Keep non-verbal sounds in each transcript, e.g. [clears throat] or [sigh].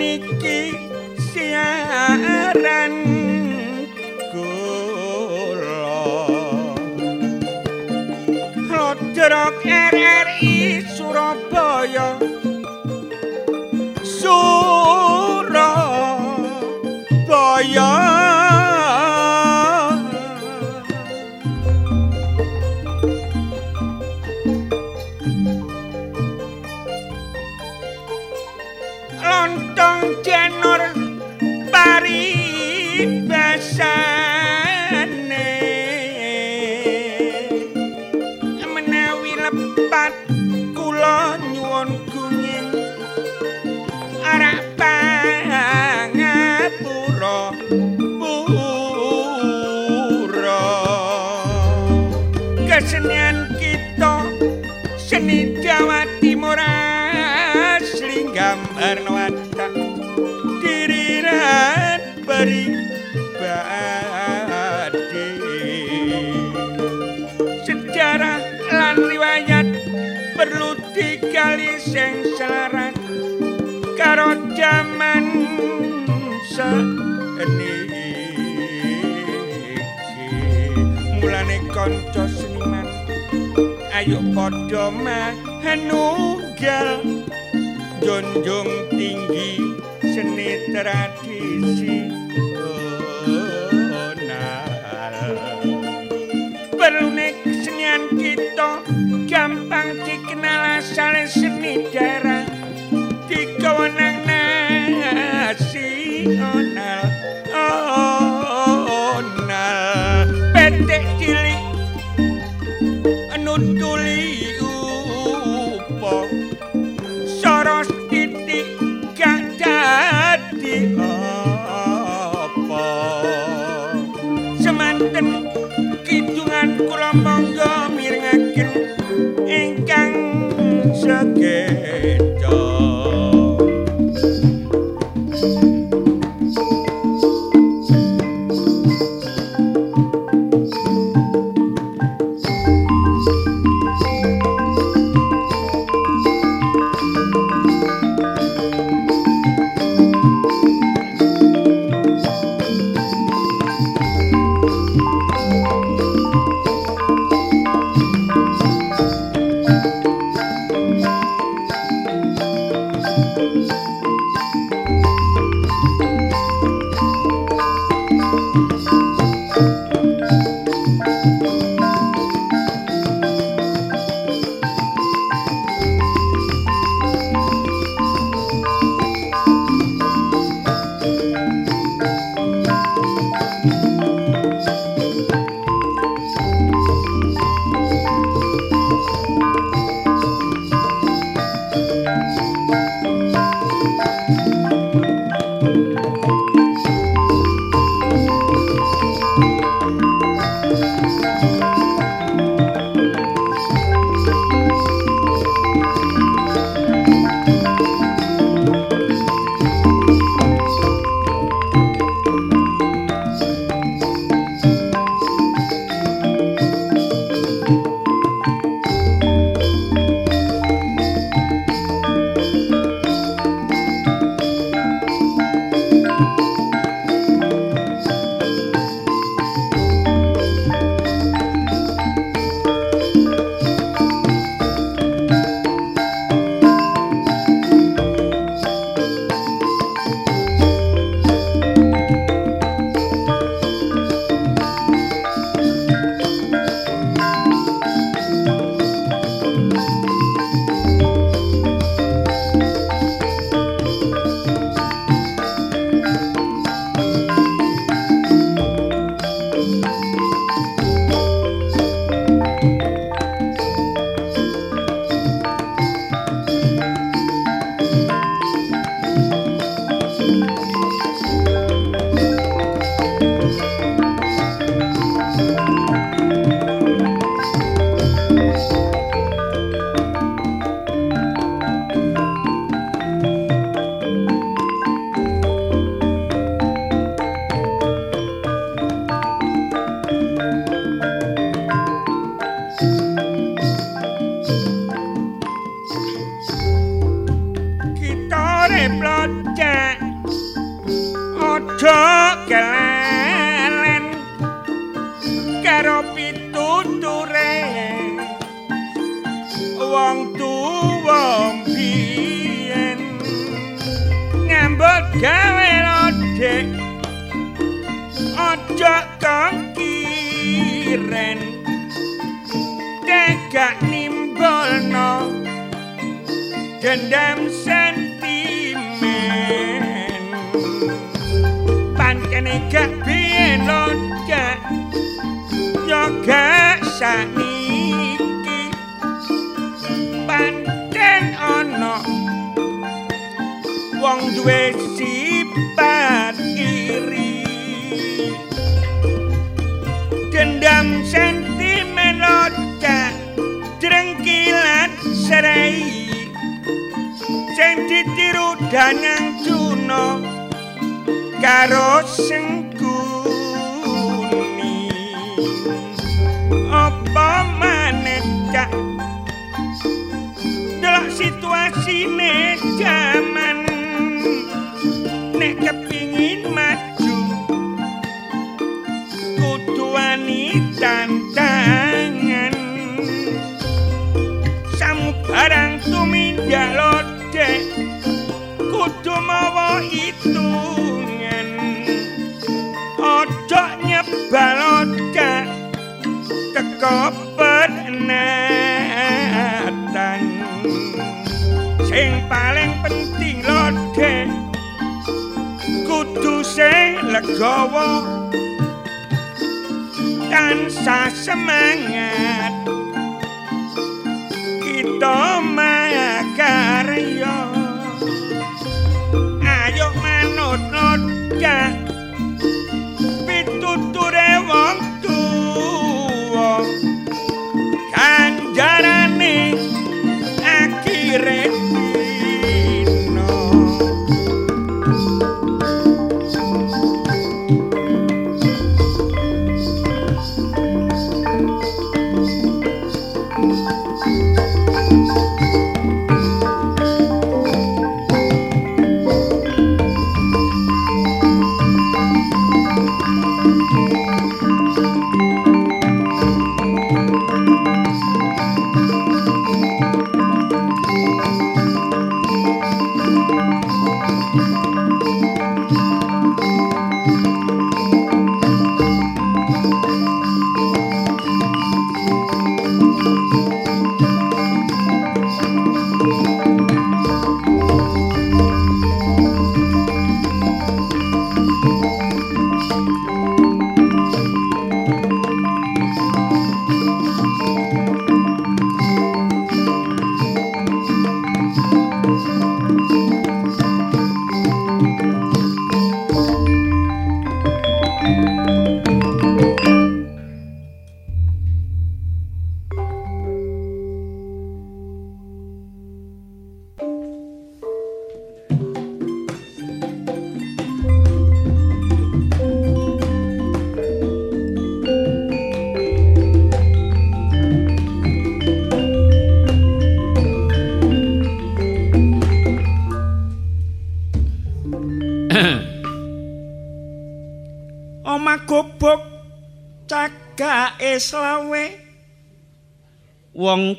niki siaran kanca seniman. Ayo padha menunggal junjung tinggi seni gawe lodek aja kangkiren tega nimbolno gendam sentimen. Pancene gak biyen lodek yo gak sani. wong duwe sifat iri. Dendam sentimen oca jrengkilat serai sing ditiru danang juno karo sing kuni. Apa maneh cak situasi ne jaman lodek kudu mawa itungan ojo nyebal odak kekopet natan sing paling penting lodek kudu sing Gawa tansah semangat. Kita again.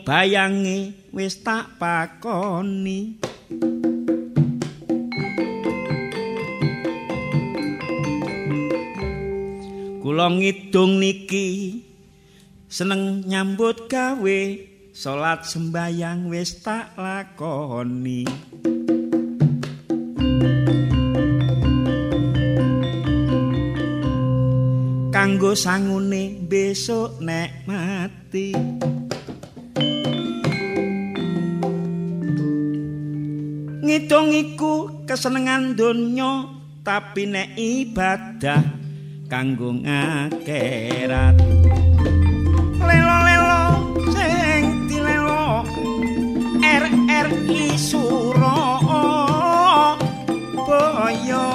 bayange wis tak pakoni Kula ngidung niki seneng nyambut gawe salat sembayang wis tak lakoni. Kanggo sangune besok nek mati. Ngitung iku kesenengan donya tapi nek ibadah kanggo ngakhirat lelo-lelo sing dilelo RRI Suro Boyo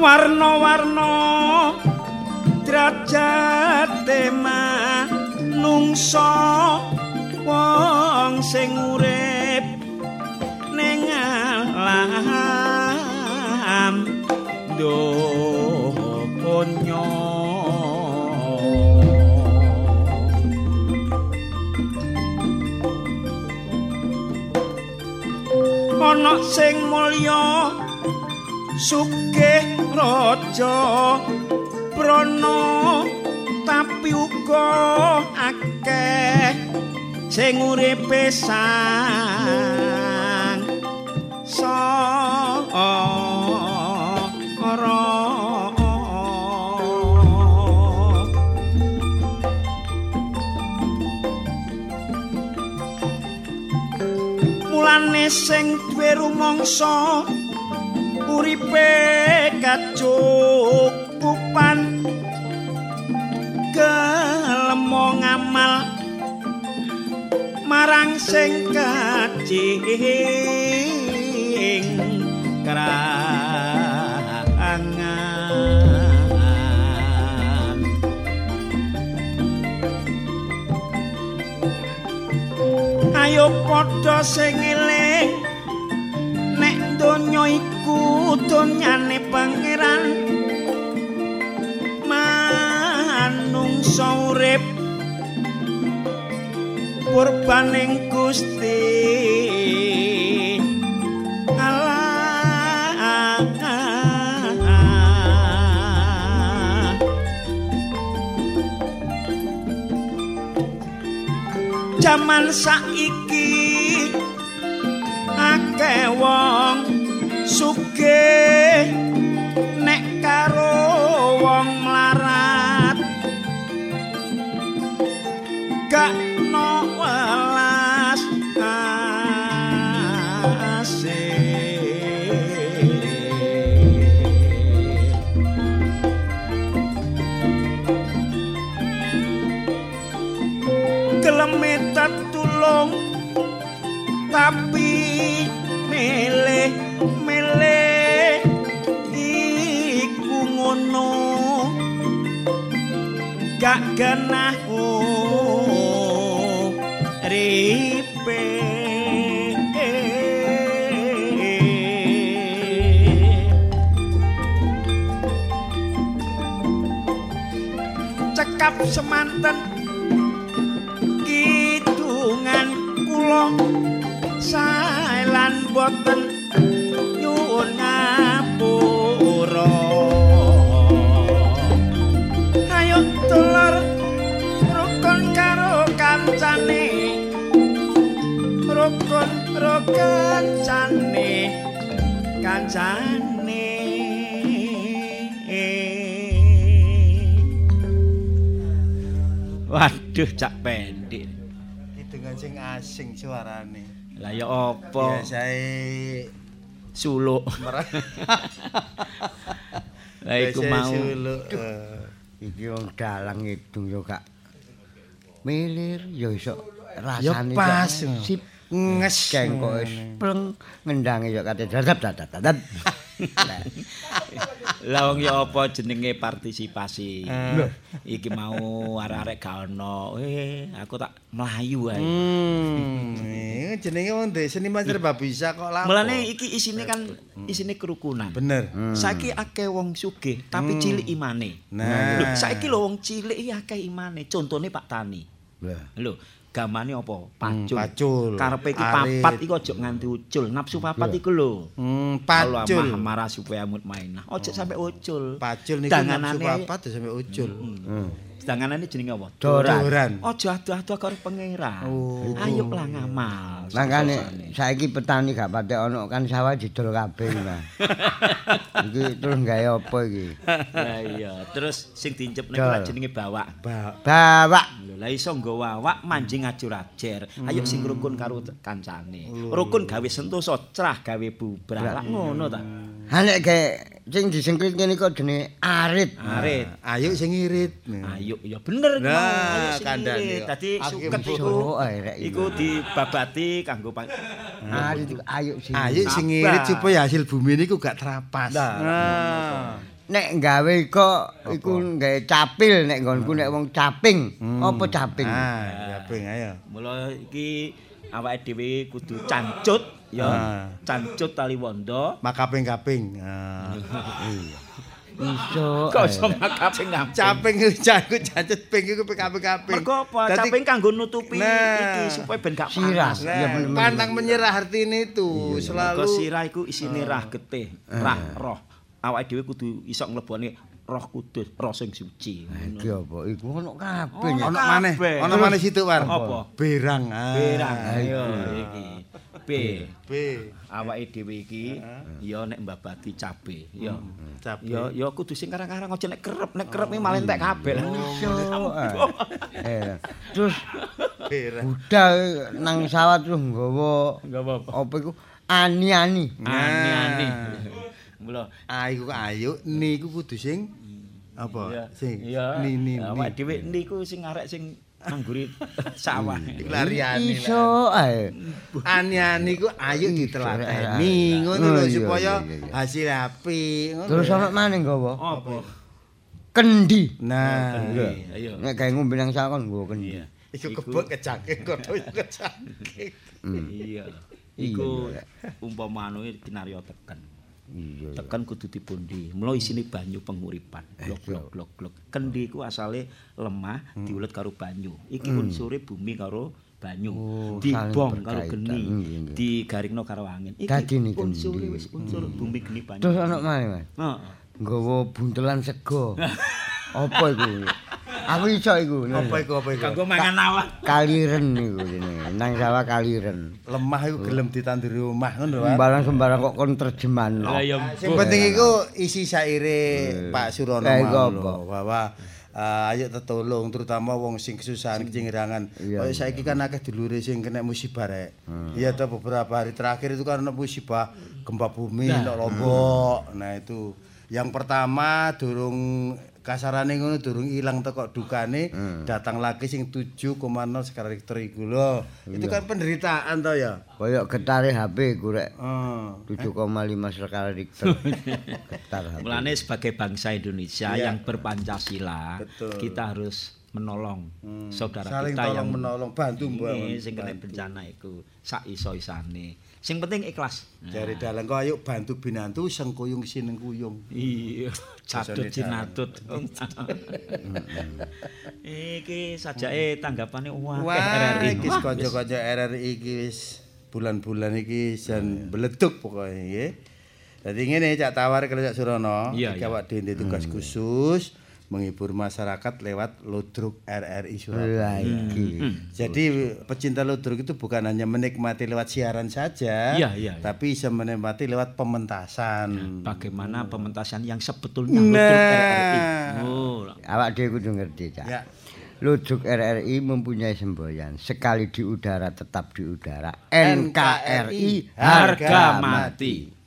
warna-warna derajat tema wong sing urip ning alam. Donya ana sing mulya sugih raja akeh sing uripe sang ora mulane sing duwe rumangsa uripe kacukupan sing kacing kerangan. Ayo padha sing eling nek donya iku donyane pangeran purbaning Gusti. Jaman saiki akeh wong sugih genah ripe. Cekap semanten kidungan kula saelan boten rukun rukun kancane kancane Waduh cak pendek. Hitungan sing asing suarane. Lah ya apa? Biasae Suluk. [laughs] Lah iku mau. Suluk. eh. iki wong dalang ngidung yo gak milir yo iso rasane pas. kok sip Nges kok wis pleng ngendange yo kate dadap dadap dadap Lah, [laughs] Lah wong ya apa jenenge partisipasi. Eh. Iki mau arek-arek gak ono. Eh, aku tak melayu ae. Hmm, ini jenenge wong duwe seniman serba bisa kok lapo. Mulane iki isine kan isine kerukunan. bener. Saiki akeh wong sugih tapi cilik imane. Nah. Saiki lho wong cilik iki akeh imane. Contone Pak Tani. lah Lho, agamane apa? Pacul. pacul. Karepe iki papat iku aja nganti ucul. Nafsu papat iku lho. Hmm, pacul. maha marah supaya mutmainah. Ojo sampe ucul. Pacul niku nafsu papat ya sampe ucul. Hmm. Danganane jenenge apa? Doran. Doran. Ojo adu-adu karo pangeran. Oh. Ayo lah ngamal. Makane saiki petani gak patek ono kan sawah didol kabeh Mas. [laughs] iki terus gawe apa iki? Lah iya, terus sing diinjep Dol. lak jenenge bawak. Ba Bawak. Lah iso nggawa awak manjing ajur-ajer. Ayo sing rukun karo kancane. Rukun gawe sentosa, cerah gawe bubrak. Lah ngono ta. Ha nek gawe sing disengkrit kene kok jenenge arit. Arit. ayo sing irit. Ayo ya bener Nah, kandhane kok. Dadi suket iku iku dibabati kanggo pan Arit ayo sing. Ayo sing irit supaya hasil bumi niku gak terapas. Nah, Nah. Nek gawe kok iku gawe capil nek nggonku nek wong caping. Apa caping? Ah, ya ping ayo. Mula iki awake dhewe kudu cancut ya. Ah. Cancut tali wondo. Makaping-kaping. Ah. Iso. Kok iso makaping ngamping. Caping jago jancet ping iku kaping-kaping. Mergo apa? Caping kanggo nutupi Nah. iki supaya ben gak Sirah. panas. Nah, Iya, bener-bener. pantang menyerah artine itu selalu sirah iku isine rah getih, rah roh. Awake dhewe kudu iso nglebone roh kudus, roh sing suci. Iki apa? Iku ono kabeh. Ono maneh, ono maneh situ war. Apa? Berang. Ah. Berang ayo Iya. iki. B. B. Awake dhewe iki ya nek mbabati cabe, ya. Cabe. Ya ya kudu sing karang-karang aja nek kerep, nek kerep iki malah entek kabeh. Ae. Eh, Terus Berang. budal nang sawah terus nggawa apa-apa. apa iku ani-ani. Ani-ani. Mula Ayo ayo niku kudu sing apa? Sing ni ni. Awake dhewe niku sing arek sing angguri [laughs] sawah. lariane. Iso ae. Ani-ani ku ayo Ih, ditelateni ngono Oh, lho iya, supaya hasil apik ngono. Terus ana maneh nggawa Apa? kendi. Nah, Ayo. Nek gawe ngombe nang sawah kan nggawa kendi. Iya. iku kebek kecake kono kecake. Iya. Iku umpama anu kinarya teken. Iya. Teken kudu dipundi. Mula isine banyu penguripan. Glok glok glok glok. Kendi iku asale lemah diulet karo banyu. Iki unsure bumi karo banyu. Oh, Dibong karo geni, Iya, digaringno karo angin. Iki unsure wis unsur bumi geni banyu. Terus ana maneh, Mas. Heeh. Nggawa buntelan sego. [laughs] Apa iku? Aku iso iku. Apa iku apa iku? Kanggo mangan awak. Kaliren iku jenenge. Nang sawah kaliren. Lemah iku gelem ditanduri omah ngono lho. Pak. Sembarang-sembarang kok kon terjemahan. Lah ya Sing penting iku isi saire Pak Surono lho, bahwa eh, ayo tetolong terutama wong sing kesusahan kecingirangan. Iya, Kaya saiki kan akeh dulure sing kena musibah rek. Iya toh beberapa hari terakhir itu kan ada musibah gempa bumi nek Lombok. Nah itu yang pertama durung kasarane ngono durung ilang teko dukane datang lagi sing 7,0 skala Richter iku lho. Itu kan penderitaan toh ya. Kayak getare HP ku rek. Oh. 7,5 skala Richter. Getar HP. [laughs] Mulane sebagai bangsa Indonesia Iya. yang berpancasila, Betul. kita harus menolong saudara Saling kita yang menolong bantu. Ini sing kena bencana iku sak iso-isane. Sing penting ikhlas. Jari dalan kok ayo bantu binantu sengkuyung sineng kuyung. Iya, catut jinatut. [laughs] [laughs] Iki sajake tanggapane wah Wah, RRI. iki kanca-kanca RRI iki wis bulan-bulan iki jan beleduk pokoke nggih. Dadi ngene Cak Tawar kalau Cak Surono, iki awak dhewe ndek tugas khusus menghibur masyarakat lewat Ludruk RRI Surabaya. Lah iki. Jadi pecinta ludruk itu bukan hanya menikmati lewat siaran saja, Iya, iya, iya. tapi bisa menikmati lewat pementasan. Bagaimana pementasan yang sebetulnya Nah. Ludruk RRI. Oh, Awak dhewe kudu ngerti, Cak. Ya. Ludruk RRI mempunyai semboyan. Sekali di udara tetap di udara. NKRI harga mati. Nah,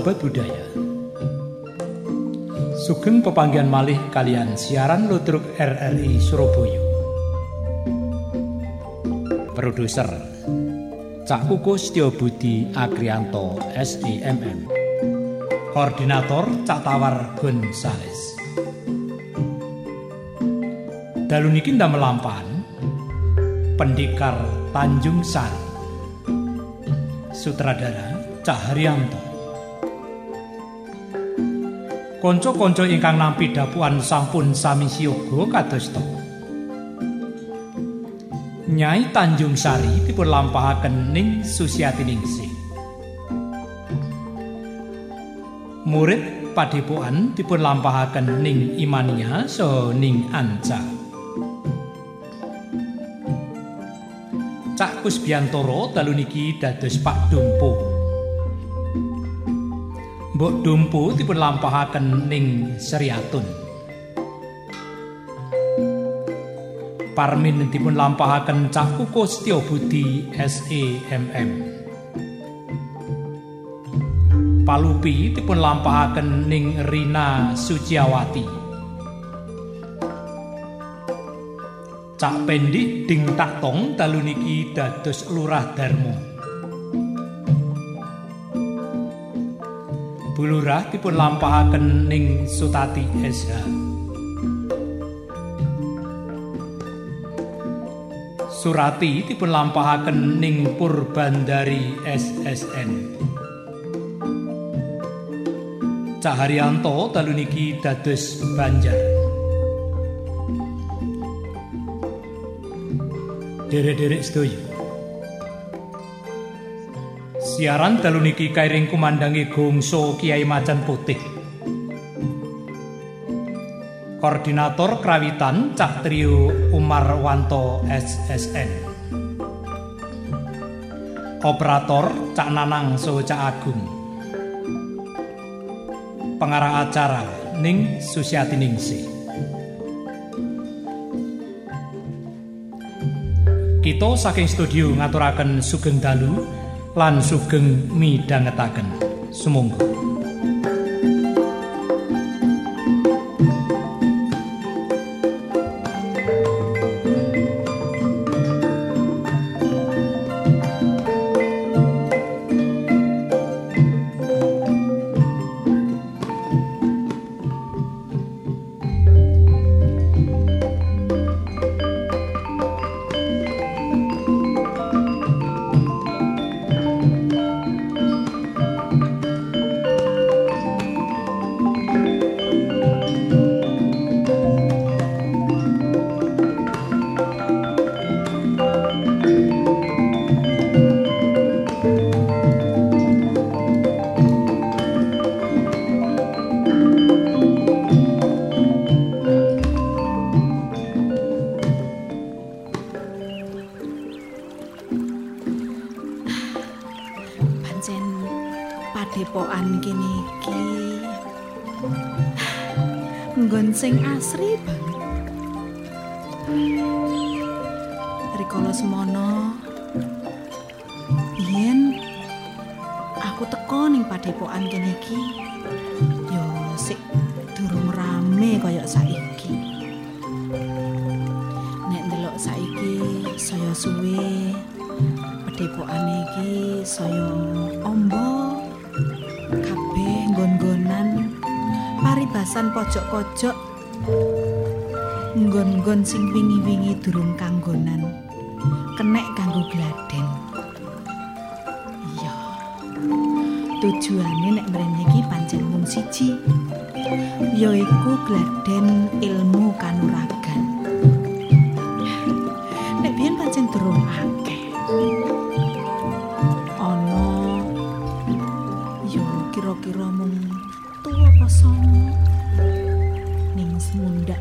Sahabat budaya. Sugeng pepanggian malih kalian siaran Ludruk RRI Surabaya. Produser Cak Kukus Tio Budi Agrianto SIMM Koordinator Cak Tawar Gonzales. Dalu niki melampahan Pendikar Tanjung Sari. Sutradara Caharianto Konco-konco ingkang nampi dapuan sampun sami siyoga kados to. Nyai Tanjung Sari dipun lampahaken ning Susiati Ningsih. Murid padepokan dipun lampahaken ning Imania so ning Anca. Cak Kusbiantoro dalu niki dados Pak Dumpo. Mbok Dumpu dipun lampahaken ning Seriatun. Parmin dipun lampahaken Cak Kukus Tio Budi SEMM. Palupi dipun lampahaken ning Rina Suciawati. Cak Pendik Ding Taktong dalu niki dados Lurah Darmo. Bulurah dipun lampahaken ning Sutati SH. Surati dipun lampahaken ning Purbandari SSN. Caharyanto dalu niki dados Banjar. Derek-derek sedoyo. Siaran dalu niki kairing kumandangi gongso Kiai Macan Putih. Koordinator Krawitan Cak Trio Umar Wanto SSN. Operator Cak Nanang So Cak Agung. Pengarah acara Ning Susiati Ningsih. Kita saking studio ngaturaken sugeng dalu lan sugeng midhangetaken. Sumangga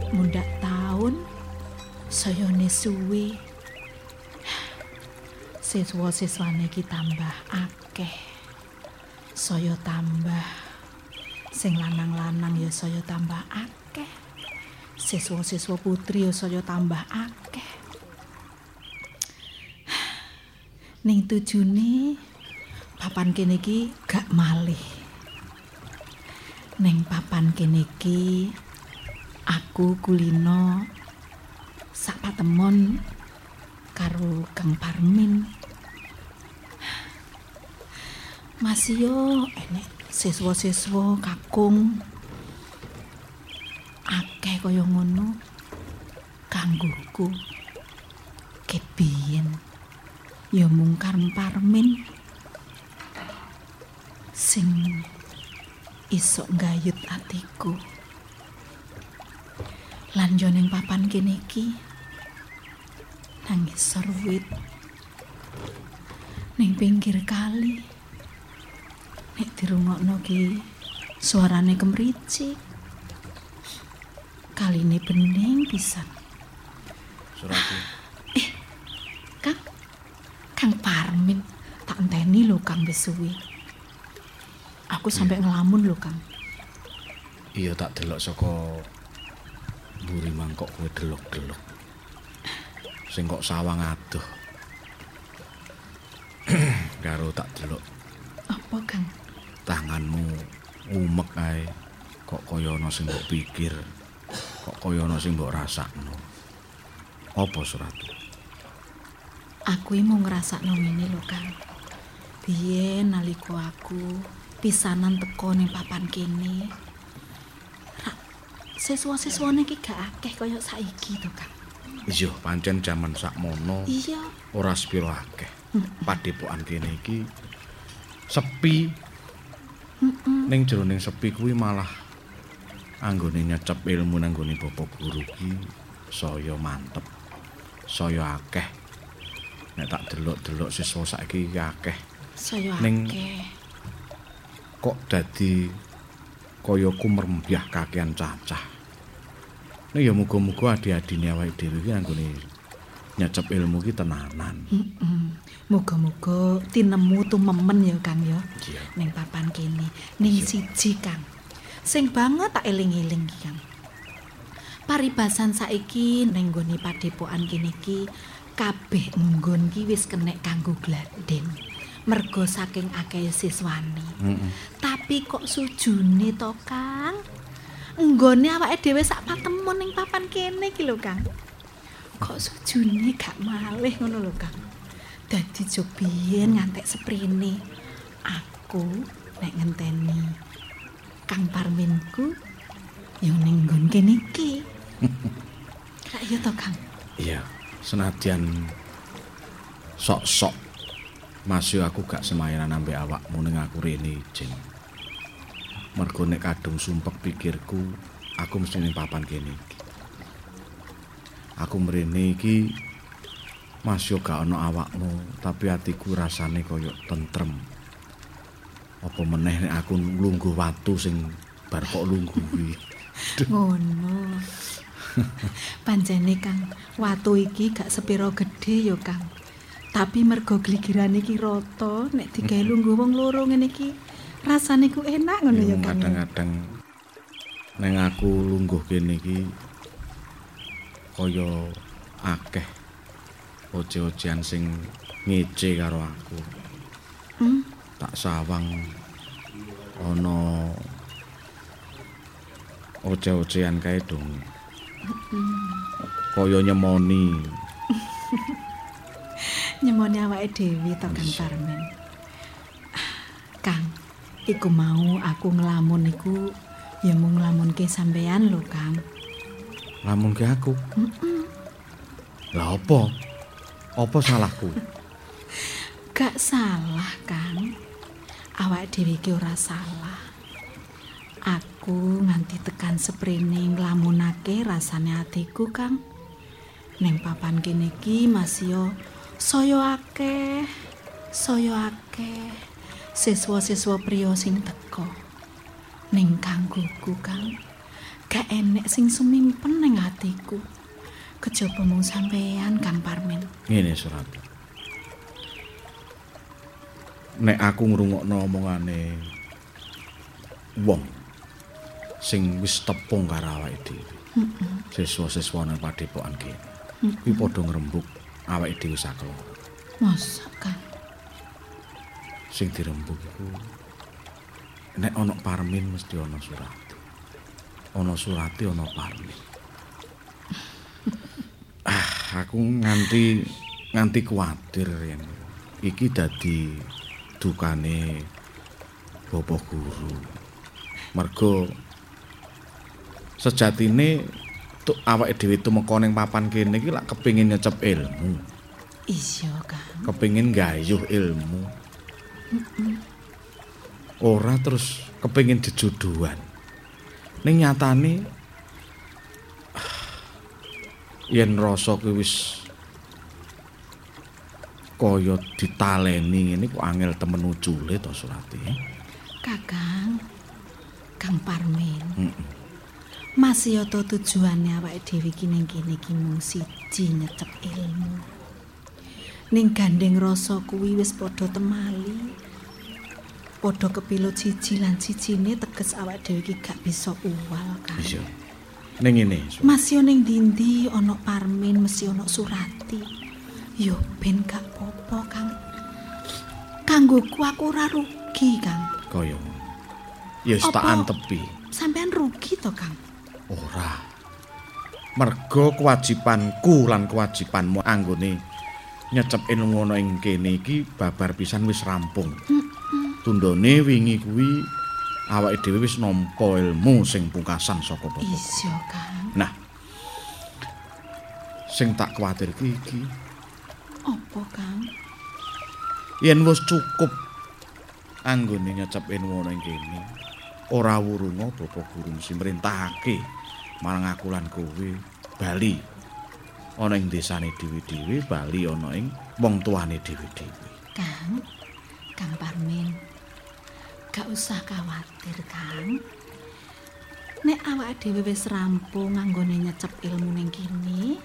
mundak-mundak taun sayane suwe siswa-siswane iki tambah akeh. Saya tambah sing lanang-lanang ya saya tambah akeh. Siswa-siswa putri ya saya tambah akeh. Ning tujune papan kene iki gak malih. Neng papan kene iki aku kulino sak patemon karo Kang Parmin. Masih yo enek siswa-siswa kakung. Akeh kaya ngono kanggoku kebiyen ya mung Parmin. Sing iso gayut atiku lan yo ning papan kene iki. Nangis serwit. Ning pinggir kali. Nek dirungokno ki suarane kemricik. Kaline bening pisan. Surati. [sighs] Kang. Kang Parmin. Tak enteni lho Kang wis suwi. Aku sampai ngelamun lho Kang. Iya tak delok saka mburi mangkok kowe delok-delok. Sing kok sawang adoh. [clears throat] Karo tak delok apa Kang tanganmu umek ae. Kok kaya ana sing mbok pikir. Kok kaya ana sing mbok rasakno. Apa surat? Aku iki mau ngrasakno ngene lho, Kang. Biyen nalika aku pisanan teko ning papan kene. Siswa-siswane iki gak akeh kaya saiki to, Kang. Iya, pancen jaman sakmono Iya, ora sepiro akeh. Padepokan kene iki sepi. Ning jroning sepi kuwi malah anggone nyecep ilmu nang gone bapak guru ki saya mantep. Saya akeh. Nek tak delok-delok siswa saiki iki akeh. saya Ning- akeh. Kok dadi kaya kumermbyah kakean cacah. Nek ya muga-muga adi-adine awake dhewe iki anggone nyecep ilmu ki tenanan. Mm. Muga-muga tinemu tumemen ya, Kang ya. Ning papan kene, ning siji, Kang. Sing banget tak eling-eling Kang. Paribasan saiki ning nggone padepokan kene iki kabeh nggon ki wis kenek kanggo gladhen. Mergo saking akeh siswane. Tapi kok sujune to, Kang? Nggone awake dhewe sak patemon ning papan kene iki lho, Kang. Kok sujune gak malih ngono lho, Kang. Dadi jog biyen ngantek seprene. Aku nek ngenteni Kang Parminku ya ning nggon kene iki. [laughs] Lah iya to, Kang. Iya, senadyan sok-sok masih aku gak semayanan ambek awakmu ning aku rene jeng. Mergo nek kadung sumpek pikirku, aku mesti ning papan kene iki. Aku mrene iki masih gak ana awakmu, tapi atiku rasane koyo tentrem. Apa meneh nek aku lungguh watu sing bar kok lungguh kuwi. [laughs] Ngono. Panjene Kang, watu iki gak sepiro gedhe ya Kang. Tapi mergo gligiran iki rata, nek digawe lungguh wong loro ngene iki rasane ku enak ngono ya ya? kadang-kadang neng aku lungguh kene iki kaya akeh oce-ocean sing ngece karo aku. Hmm? Tak sawang ana oce-ocean kae dong. Kaya nyemoni. [laughs] Nyemoni awake dhewe to Kang Parmen. Kang, iku mau aku ngelamun iku ya mung nglamunke sampean lho Kang. Lamun ke aku. Lah apa? Apa salahku? [laughs] Gak salah, Kang. Awak dhewe iki ora salah. Aku nganti tekan seprene nglamunake rasane atiku, Kang. Neng papan kene iki masih yo saya akeh, saya akeh siswa-siswa priya sing teko. Ning kanggoku, Kang. Gak enek sing sumimpen ning atiku. Kejaba mung sampean, Kang Parmen. Ngene surat. Nek aku ngrungokno omongane wong sing wis tepung karo awake dhewe. Siswa-siswa nang padepokan kene. Kuwi padha ngrembug awake dhewe sakloro. Masa, Kang? Sing dirembug iku nek ana Parmin mesti ana Surati. Ana Surati ana Parmin. [laughs] ah, aku nganti nganti kuwatir yen iki dadi dukane bapak guru. Mergo sejatine tuk awake dhewe tumeka ning papan kene iki lak kepengin nyecep ilmu. Iya, Kang. kepengin gayuh ilmu. Ora terus kepengin jejodohan. Ning nyatane [sighs] yen rasa kuwi wis kaya ditaleni ngene kok angel temen ucule to Surati. Kakang. Kang Parmin. Heeh. Yoto tujuannya awake dhewe iki ning kene iki mung siji nyecep ilmu. Ning gandeng rasa kuwi wis padha temali. Padha kepilut siji lan sijine teges awake dhewe iki gak bisa uwal kan. Iya. Ning ngene. Sur. Masih ning dindi ana Parmin mesti ana Surati. Yo ben gak popo Kang. Kanggoku aku ora rugi Kang. Kaya. Ya wis tak antepi. Sampean rugi to Kang. Ora. Merga kewajibanku lan kewajibanmu anggone nyecep ilmu ana ing kene iki babar pisan wis rampung. Tundone wingi kuwi awake dhewe wis nampa ilmu sing pungkasan saka bapak. Iya Kang. Nah. Sing tak kuwatir iki iki Apa Kang? yen wis cukup anggone nyecep ilmu ana ing kene. Ora wurunga bapak guru mesti merintahake marang aku lan kowe bali ana ing desane dhewe-dhewe, bali ana ing wong tuane dhewe-dhewe. Kang, Kang Parmin, gak usah khawatir, Kang. Nek awake dhewe wis rampung anggone nyecep ilmu ning kene,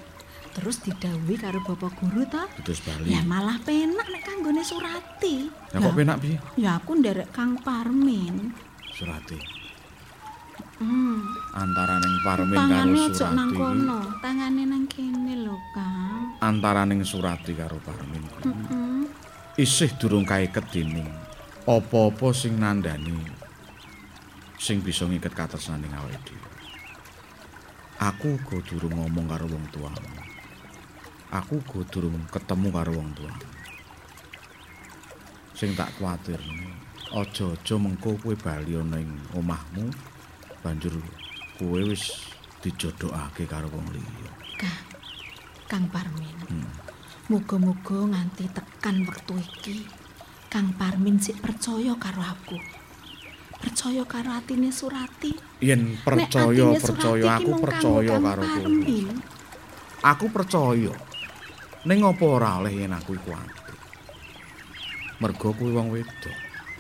terus didhawuhi karo bapak guru ta? Terus bali. Ya malah penak nek kanggone Surati. Ya kok penak piye? Ya aku nderek Kang Parmin. Surati. Hmm. Antara ning Parmin karo Tangane Surati. nang iki- kono, tangane nang kene lho, Kang. Antara ning Surati karo Parmin. kuwi Hmm. isih durung kaiket dening apa-apa sing nandani sing bisa ngiket katresnaning awake dhewe. Aku uga durung ngomong karo wong tuamu. Aku uga durung ketemu karo wong tuamu. Sing tak kuwatirne, aja-aja mengko kowe bali ana ing omahmu banjur kowe wis dijodhokake karo wong liya. Kang, Kang Parmin. Hmm. Muga-muga nganti tekan wektu iki Kang Parmin sik percaya karo aku. Percaya karo atine Surati. Yen percaya percaya aku percaya karo kowe. Aku percaya. Ning apa ora oleh yen aku iku ati. Mergo kuwi wong wedok.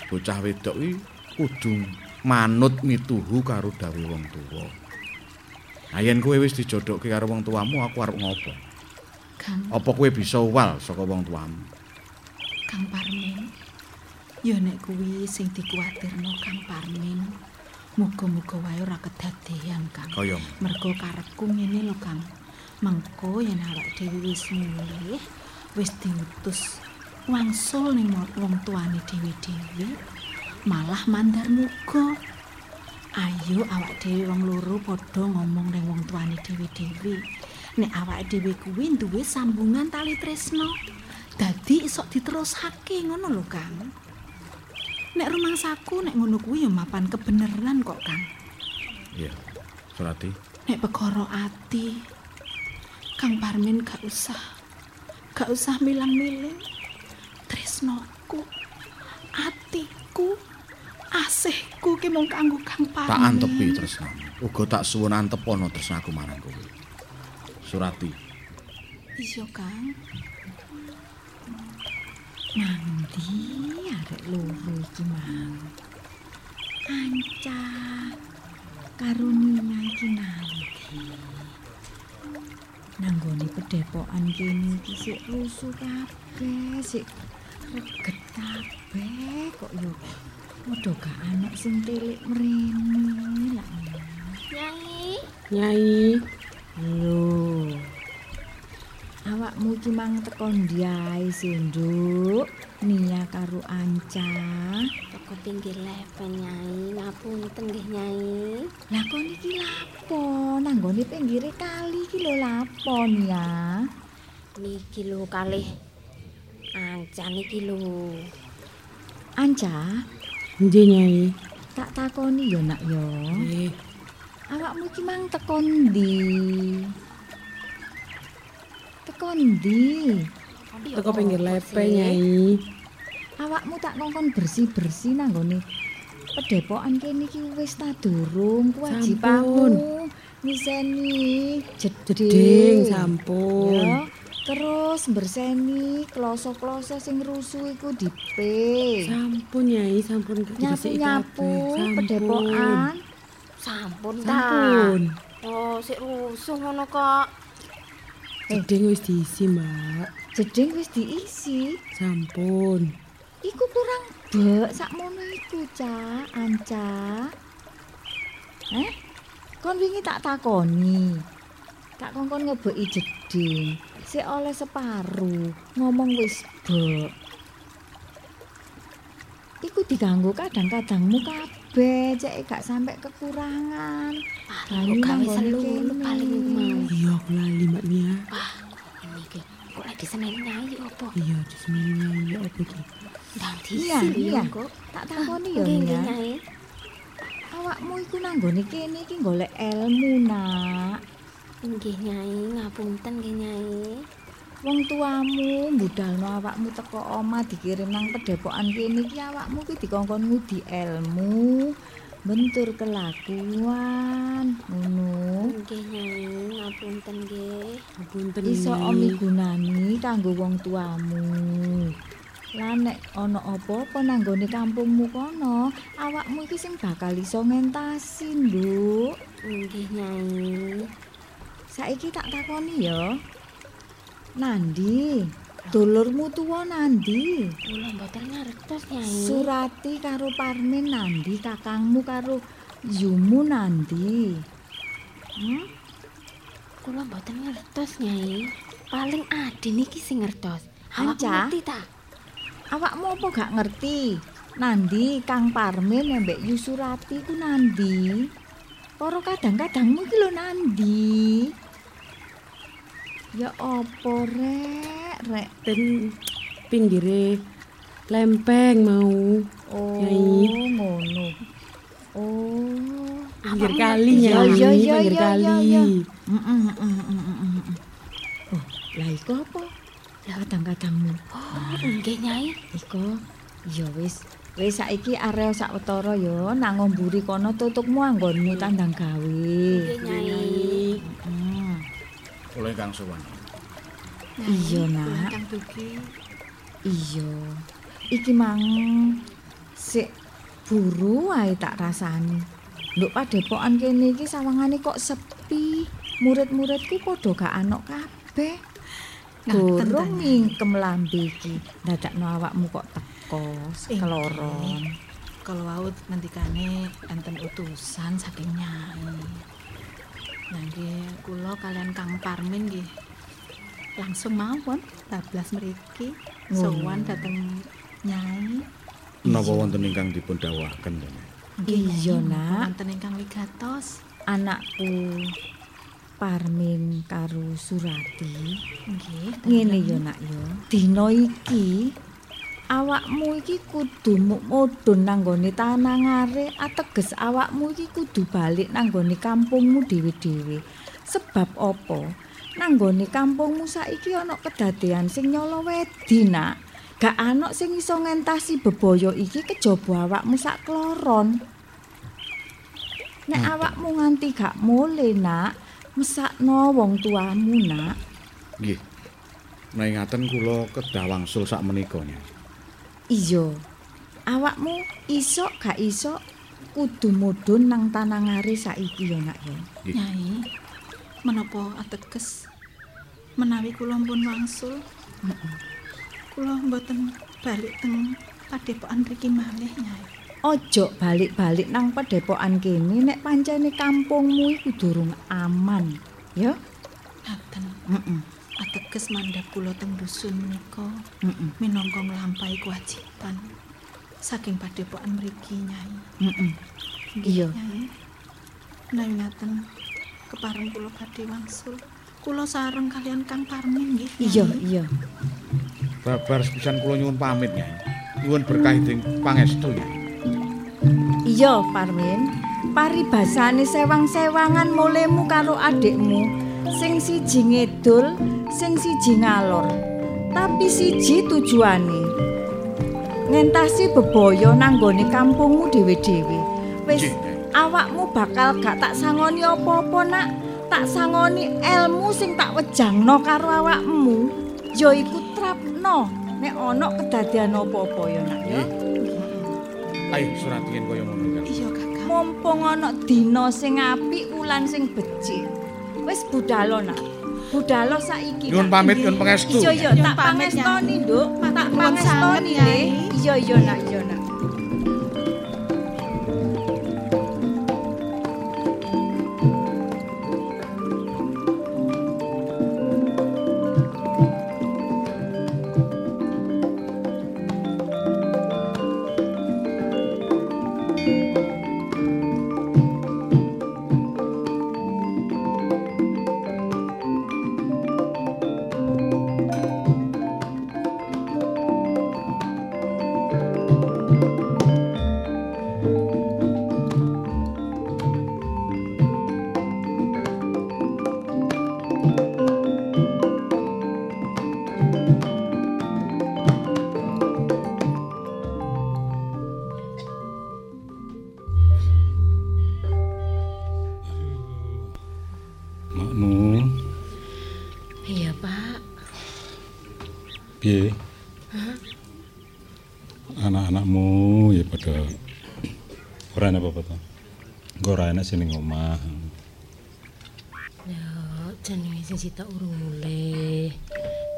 Bocah wedok iki kudu manut mituhu karo dawuh wong tuwa. Nah yen kowe wis dijodhokke karo wong tuamu, aku arep ngopo? Kang, Apa kowe bisa uwal saka wong tuamu? Kang Parmin. Ya nek kuwi sing dikuwatirno Kang Parmin. Muga-muga wae ora kedadean, Kang. Kaya Mergo karepku ngene lho, Kang. Mengko yen awak dhewe wis mulih, wis diutus wangsul ning wong tuane dhewe-dhewe, malah mandar muga. Ayo awak dhewe wong loro padha ngomong ning wong tuane dhewe-dhewe. Nek awak dhewe kuwi duwe sambungan tali tresno, dadi iso diterusake ngono lho, Kang. Nek rumangsaku nek ngono kuwi ya mapan kebeneran kok, Kang. iya. Surati, Nek perkara ati, Kang Parmin gak usah. Gak usah milang-miling. Tresnoku, atiku, asihku ki mung kanggo Kang Parmin. tak antepi tresnamu. Uga tak suwun antep ana tresnaku marang kowe. Surati, Iya, Kang. Nandi arek loro iki mang. Anca karo Nina iki nanti. Nanggone pedepokan kene iki sik rusuh kabeh, sik reget kabeh kok yo padha gak anak sing telik mrene lak. Nyai, Nyai, Lho. Awakmu iki mang teko ndi ae sih, Nduk? Nia karo Anca. Teko pinggir lepen Nyai, ngapunten nggih Nyai. Lah kon iki lapo? Nanggone pinggire kali iki lho lapo Nia? Niki lho kalih Ancan iki lho. Anca, Nggih Nyai. tak takoni ya nak ya. Nggih. Awakmu iki mang teko ndi? Teko ndi? Teko pinggir lepe Nyai. Awakmu tak kongkon bersih-bersih nanggone pedepokan kene iki wis ta durung kewajibanmu ngiseni jeding. Jeding sampun. Ya, terus berseni kloso-kloso sing rusuh iku dipe. Sampun Nyai, sampun Nyapu-nyapu kabeh. Sampun. pedepokan. Sampun ta. Sampun. Oh, sik rusuh ngono kok. Jeding wis diisi, Mbak. Jeding wis diisi. Sampun. Iku kurang bek sakmono iku, Cak, Anca. Eh? Kon wingi tak takoni. Tak kongkon ngebeki jeding. Sik oleh separuh, ngomong wis bek. Iku diganggu kadang-kadangmu kabeh, cek gak sampe kekurangan. Banyu gawe selu kene. paling mau. Iya, aku lali Mbak Nia. Wah, ini iki kok lagi seneni Nyai opo? Iya, di sini Nyai ya apa iki? Ndang Iya, diisi iya. lho kok. Tak takoni ya, Nggih, nggih, Nia. Awakmu iku nanggone kene iki golek ilmu, Nak. Nggih, Nyai, ngapunten nggih, Nyai. Wong tuamu budalno awakmu teko oma dikirim nang pedepokan kene iki awakmu ki dikongkon ngudi ilmu, bentur kelakuan, ngono. Nggih, Nyai, ngapunten nggih. Ngapunten Iso Nyai. omi gunani kanggo wong tuamu. Lah nek ana apa-apa nang nggone kampungmu kono, awakmu iki sing bakal iso ngentasi, Nduk. Nggih, Nyai. Saiki tak takoni ya. Nandi, dulurmu tuwa Nandi. Kula mboten ngertos, Nyai. Surati karo Parmin Nandi, kakangmu karo Yumu Nandi. Hmm? Kula mboten ngertos, Nyai. Paling Adin iki sing ngertos. Anca? ngerti ta? Awakmu apa gak ngerti? Nandi, Kang Parmin mbek Yu Surati ku Nandi. Para kadang-kadangmu iki lho Nandi. Ya apa rek, rek. ten pinggire lempeng mau. Oh, ngono. Oh. Pinggir kali ya, ya, pinggir ya, kali. ya, ya. Mm, mm, mm, mm. Oh, lah iku apa? Lah kadang-kadangmu. Oh, nggih, Nyai. Iko, ya wis. Wis saiki area sawetara ya nang ngomburi kono tutupmu anggonmu tandang gawe. Nggih, Nyai. Oleh Kang Sowan. Iya, Nak. Kang Dugi. Iya. Iki mang sik buru ae tak rasani. Nduk padepokan kene iki sawangane kok sepi. Murid-muridku padha gak ana kabeh. Ngaten, Durung Tanya. mingkem lambe iki. Dadakno awakmu kok teko keloron. Kalau wau ngendikane enten utusan saking Nyai. Nah nggih kula kalian Kang Parmin nggih langsung mawon tablas mriki sowan dhateng Nyai. Napa wonten ingkang dipun dawuhaken? Iya, Nak. Wonten ingkang wigatos. Anakku Parmin karo Surati. Nggih. Ngene ya nak ya. Dina iki awakmu iki kudu mu- mudhun nang nggone tanangare ateges awakmu iki kudu balik nang nggone kampungmu dhewe-dhewe. Sebab apa? Nang nggone kampungmu saiki ana kedadean sing nyala wedi nak. Gak ana sing iso ngentasi bebaya iki kejaba awakmu sak kloron. Nek awakmu nganti gak mule nak, mesakno wong tuamu nak. Nggih. Menawi ngaten kula kedah wangsul sak menika Nyai. Iya. Awakmu iso gak iso kudu mudhun nang tanangare saiki ya nak ya. Nyai. Menapa ateges menawi kula pun wangsul? Kula mboten balik teng padepokan mriki malih, Nyai. Ojo balik-balik nang padepokan kene nek pancene kampungmu iku durung aman, ya. Ngaten. Heeh. Ateges mandhap kula teng dusun menika minangka nglampahi kewajiban saking padepokan mriki Nyai. Heeh. Nggih, Iya. Nyai. Ngaten kepareng kula badhe wangsul. Kula sareng kalian Kang Parmin nggih. Nyai. Iya, iya. Babar sepisan kula nyuwun pamit ya. Nyuwun berkah ing pangestu ya. Iya, Parmin. Paribasane sewang-sewangan mulemu karo adikmu. Sing siji ngedul, sing siji ngalor. Tapi siji tujuane. Ngentasi bebaya nanggone kampungmu dhewe-dhewe. Wis awakmu bakal gak tak sangoni apa-apa, Nak. Tak sangoni ilmu sing tak wejangno karo awakmu. Ya iku trapno nek ana kedadian apa-apa ya, Nak ya. Ayo surat yen kaya ngono. Iya, Kakang. mumpung ana dina sing apik ulan sing becik wis budalo nak budalo saiki Nyuwun pamit nyuwun pangestu. iya iya tak pamit, pangestoni nduk tak pangestoni le Nyai. iya iya nak Engko ora enak sing ning omah. Ya, jenenge sing sitok urung mulih.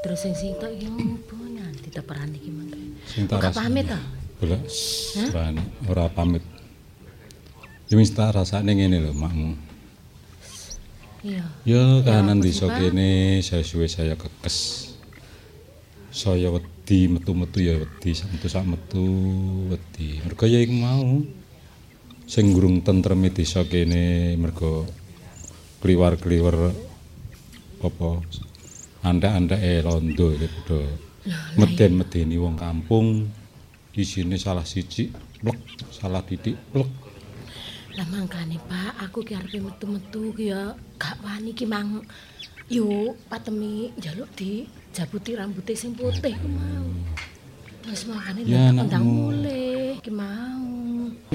Terus sing sitok iki ngopo nanti teperan iki mangke. Sing tak pamit to? Bola ora enak, ora pamit. Ya wis tak rasane ngene lho, makmu. Iya. Ya kahanan desa Pak? kene saya suwe saya kekes. Saya wedi metu-metu ya wedi sak metu sak metu wedi. Mergo ya iku mau sing gurung tentreme desa kene mergo kliwar-kliwar apa antek-anteke londo iki padha meden-medeni wong kampung. Isine salah siji plek salah titik plek. Lah mangkane Pak, aku ki arepe metu-metu ki ya gak wani ki mang. Yo patemi njaluk di jabuti rambuté sing putih ku mau. Terus mangkane Ya, ndang mulih ki mau.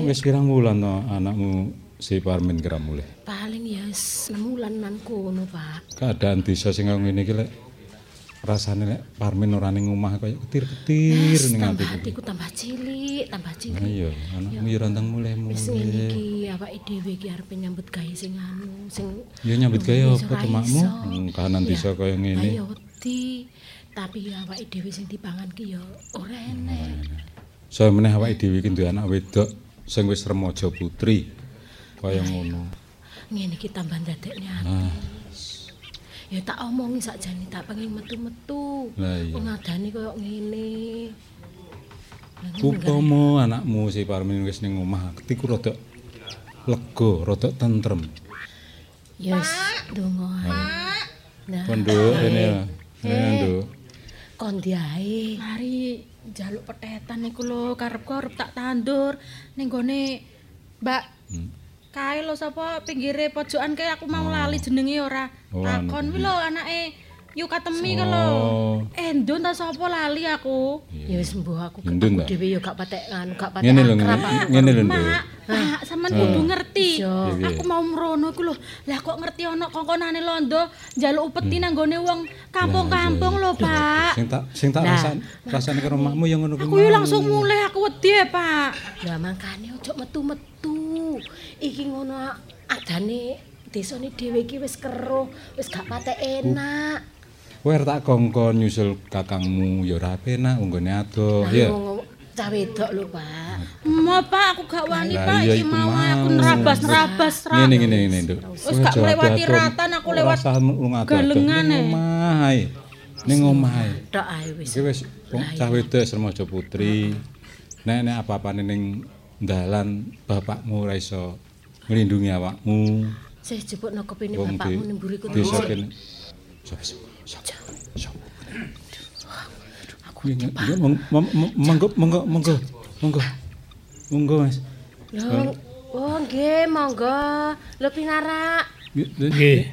Wis pirang wulan to anakmu si Parmin kira mulih Paling ya 6 wulan nan kono, Pak. keadaan desa sing kaya ngene iki lek rasane lek Parmin ora ning omah kaya ketir-ketir Wes, ning tambah atiku. hatiku tambah cilik, tambah Nah cilik. iya, anakmu ya rantang mulai Wis ngene iki awake dhewe ki arepe nyambut gawe sing anu, sing Ya nyambut gawe apa ora to makmu? iso. Hmm, kahanan desa kaya ngene. Ayo wedi, tapi ya awake dhewe sing dipangan ki ya ora enek. Saya meneh awake dhewe iki duwe anak wedok sing wis remaja putri. Kaya ngono. Ngene iki tambah ndadekne ati. Nah, Ya tak omongi sakjane tak pengen metu-metu. Lah iya. Wong adane koyo ngene. Upama anakmu si Parmin wis ning omah, ketiku rada lega, rada tentrem. Ya wis donga ae. Nah, Pondok ini ya. Ini Eh. nduk. Kon diae. Mari jaluk petetan niku lho karepku arep tak tandur ning gone Mbak Hmm. kae lho sapa pinggire pojokan kae aku mau lali jenenge ora. Oh, Takon anu. kuwi lho anake Yu Katemi ka lho. Oh. Endon ta sapa lali aku. Ya wis mbuh aku Indun aku ta? dhewe ya gak patek anu gak patek Ngene lho, ngene lho. Mak, Mak, sampean kudu ngerti. Iya. Piye? Aku mau mrono iku lho. Lah kok ngerti ana kongkonane londo njaluk upeti nang gone wong kampung-kampung lho, Pak. Sing tak sing tak Nah. rasane karo makmu ya ngono kuwi. Aku yo langsung mulai aku wedi ya, Pak. Lah mangkane ojo metu-metu. Iki ngono adane desane dhewe iki wis keruh, wis gak patek enak. Kowe arep tak kongkon nyusul kakangmu ya ora penak unggone ado. Lah Ya. cah wedok lho, Pak. Mau Pak, aku gak wani Pak, iki mau aku nerabas-nerabas ra. Ngene ngene ngene, Nduk. Wis gak melewati ratan aku lewat galengan e. omah ae. Ning omah ae. Tok ae wis. Iki wis cah wedok Sermaja Putri. Nek nek apa-apane ning dalan bapakmu ora iso nglindungi awakmu. Sih jebuk nokopene Wong bapakmu nemburi ku desa dhisik. kene. Sop sop sop. Sop. Aku monggo monggo monggo monggo. Monggo Mas. Lho, oh nggih, monggo. Lho pinarak. Nggih.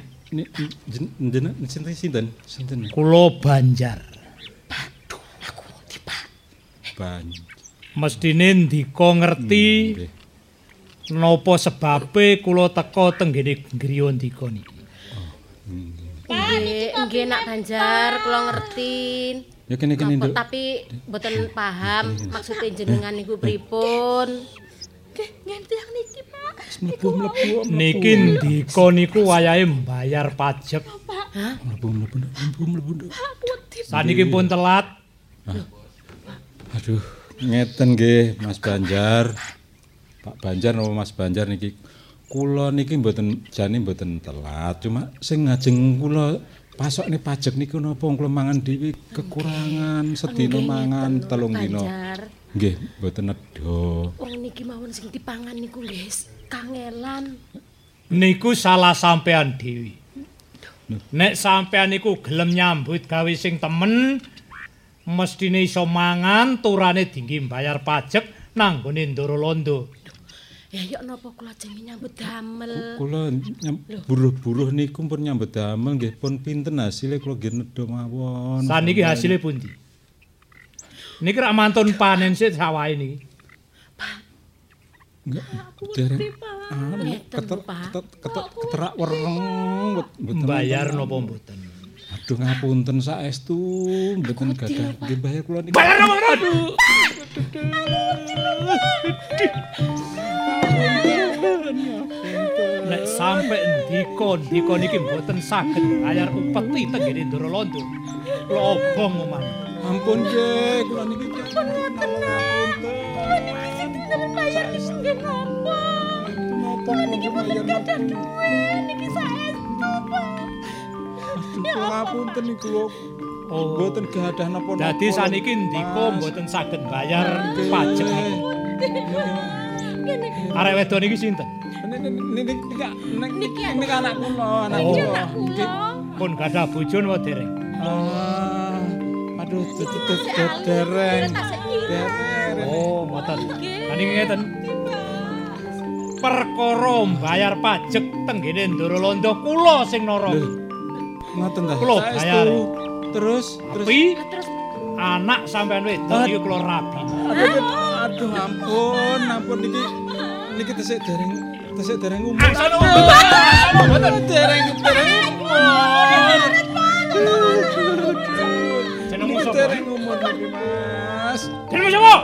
Jenengan sinten sinten? Sinten? Kula Banjar. Ban. Mestine ndika ngerti napa sebabe kula teka tenggene griya ndika niki. Nggih, nggih nak Banjar, kula ngerti. Ya kene kene Nduk. tapi mboten paham maksudnya jenengan niku pripun. Nggih, tiyang niki, Pak. Mlebu-mlebu. Niki ndika niku wayahe mbayar pajak. Mlebu-mlebu mlebu-mlebu. Saniki pun telat. Aduh, ngeten nggih Mas Banjar. Pak Banjar napa Mas Banjar niki kula niki mboten jane mboten telat, cuma sing ngajeng kula pasokne pajak niku napa kula mangan dhewe kekurangan sedina mangan telung dina. Nggih, mboten nedha. Wong niki mawon sing dipangan niku nggih kangelan. Niku salah sampean dhewe. Nek sampean niku gelem nyambut gawe sing temen, mestine iso mangan turane dinggi mbayar pajak nanggone Ndoro Londo. Ya yok napa kula jenenge nyambut damel. Kula buruh-buruh niku pun nyambut damel nggih pun pinten hasilnya kula nggih nedha mawon. Saniki hasilnya pundi? Niki rak mantun panen sih sawahe niki. Enggak, dereng. Keter, Pak. keter, keter, keterak wereng. mboten Bayar wonten. napa mboten? Aduh ngapunten saestu, mboten gadah nggih bayar kula niki. Bayar napa? Aduh. Nek sampe ndika ndika niki mboten saged bayar upeti tenggene Ndoro Londo. Kula obong oman. Ampun nggih, kula niki bayar niki nggih napa? napa Niki mboten gadah duwe, niki saestu, Pak. Aduh, kula ngapunten niku lho. Oh. Mboten gadah napa-napa. Dadi saniki ndika mboten saged bayar pajak niki. Arek wedok niki sinten? Niki niki niki anak kula, anak Oh. kula. Niki Pun gadah bojo napa dereng? Ah, aduh, tetep dereng. Dereng. Oh, ngoten. Saniki ngeten. Perkara bayar pajak tenggene Ndoro Londo kula sing nara. Ngoten ta. Kula bayar. Terus, terus. Tapi anak sampean wedok iki kula rabi. Aduh, ampun, ampun niki niki tesik dereng tesik dereng umur. Mboten dereng dereng umur. Jenengmu sapa? dereng umur niki, Mas. Jenengmu sapa?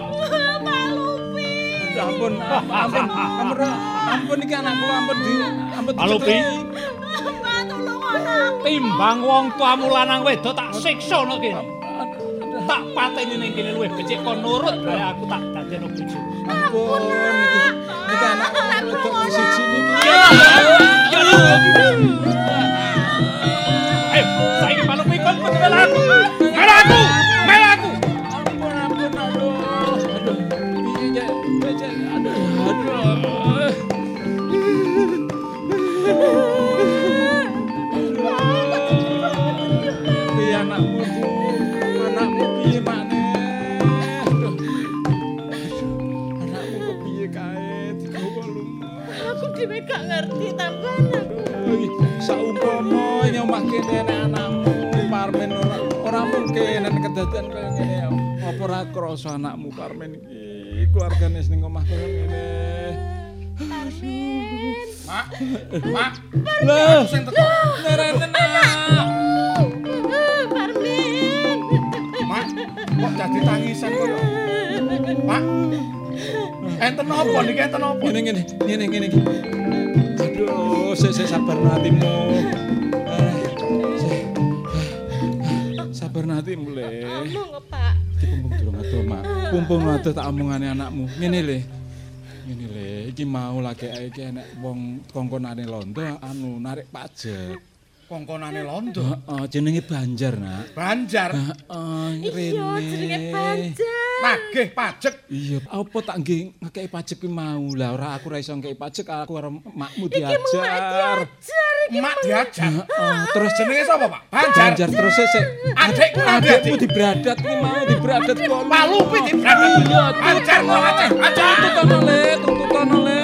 Ampun, ampun, ampun, ampun anak kula ampun di ampun Pak Lupi. dicekel. Timbang wong tuamu lanang wedok tak siksa nek kene. Tak pateni ning kene luwih becik kon nurut bae aku tak dadekno bojo. Ampun niki anak wedok siji niki. Ayo, saiki Pak Lupi kon kudu aku. Melu nek kedadian kaya ngene. Apa ora krasa anakmu Parmen iki keluargane ning omah kaya ngene. Mak, Mak, lho sing teko nerenten Parmin. Mak, kok jadi tangisan koyo? Mak. Enten apa niki enten apa? Ngene ngene ngene ngene iki. Aduh, sik sik sabar hatimu. Sabar le. Ngomong, Pak. Iki pembung durung ado, Mak. [laughs] Pumpung adoh tak omongane anakmu. Ngene le. Ngene le, iki mau lagi iki enek wong kongkonane londo anu narik pajak. Kongkonane londo. Heeh, jenenge Banjar, Nak. Banjar. Heeh, rene. Iya, jenenge Banjar. Nagih pajak. Iya, apa tak nggih ngekeki pajak ki mau. Lah ora aku ora iso ngekeki pajak, aku karo makmu Iki diajar. mau diajar iki. Mak diajar. Heeh, terus Jenenge sapa, Pak? Banjar. Banjar terus sik. Adikku nanti Adikmu dibradat ki mau dibradat kok. Palupi dibradat. Iya, Banjar kok Aceh. Banjar. tuntutan le, tuntutan le.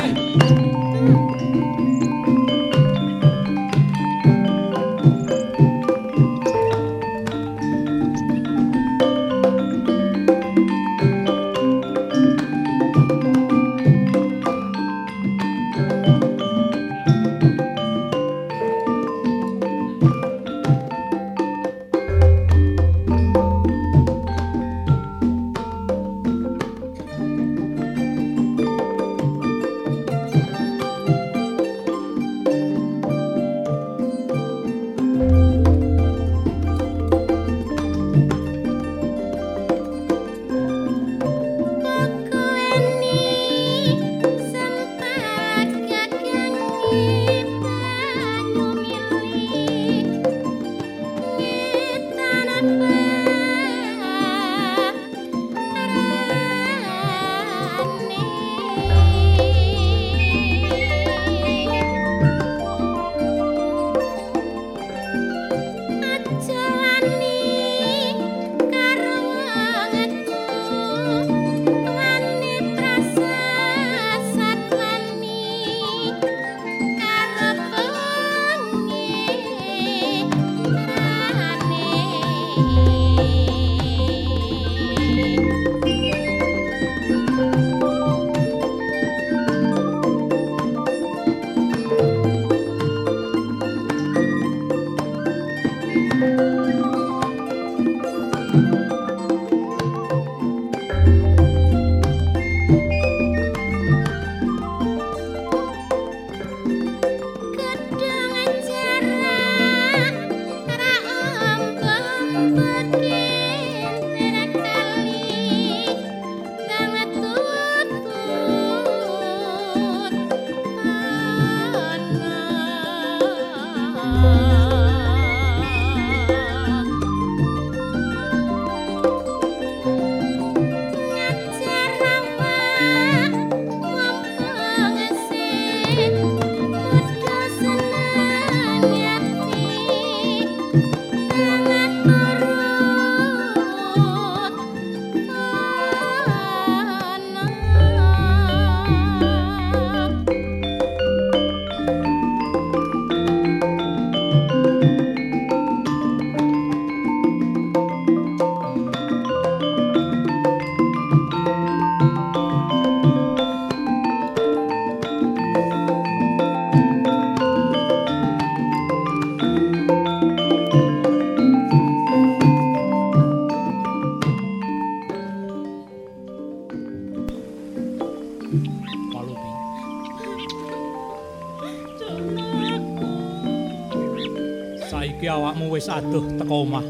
Saiki awakmu wis adoh teko omah.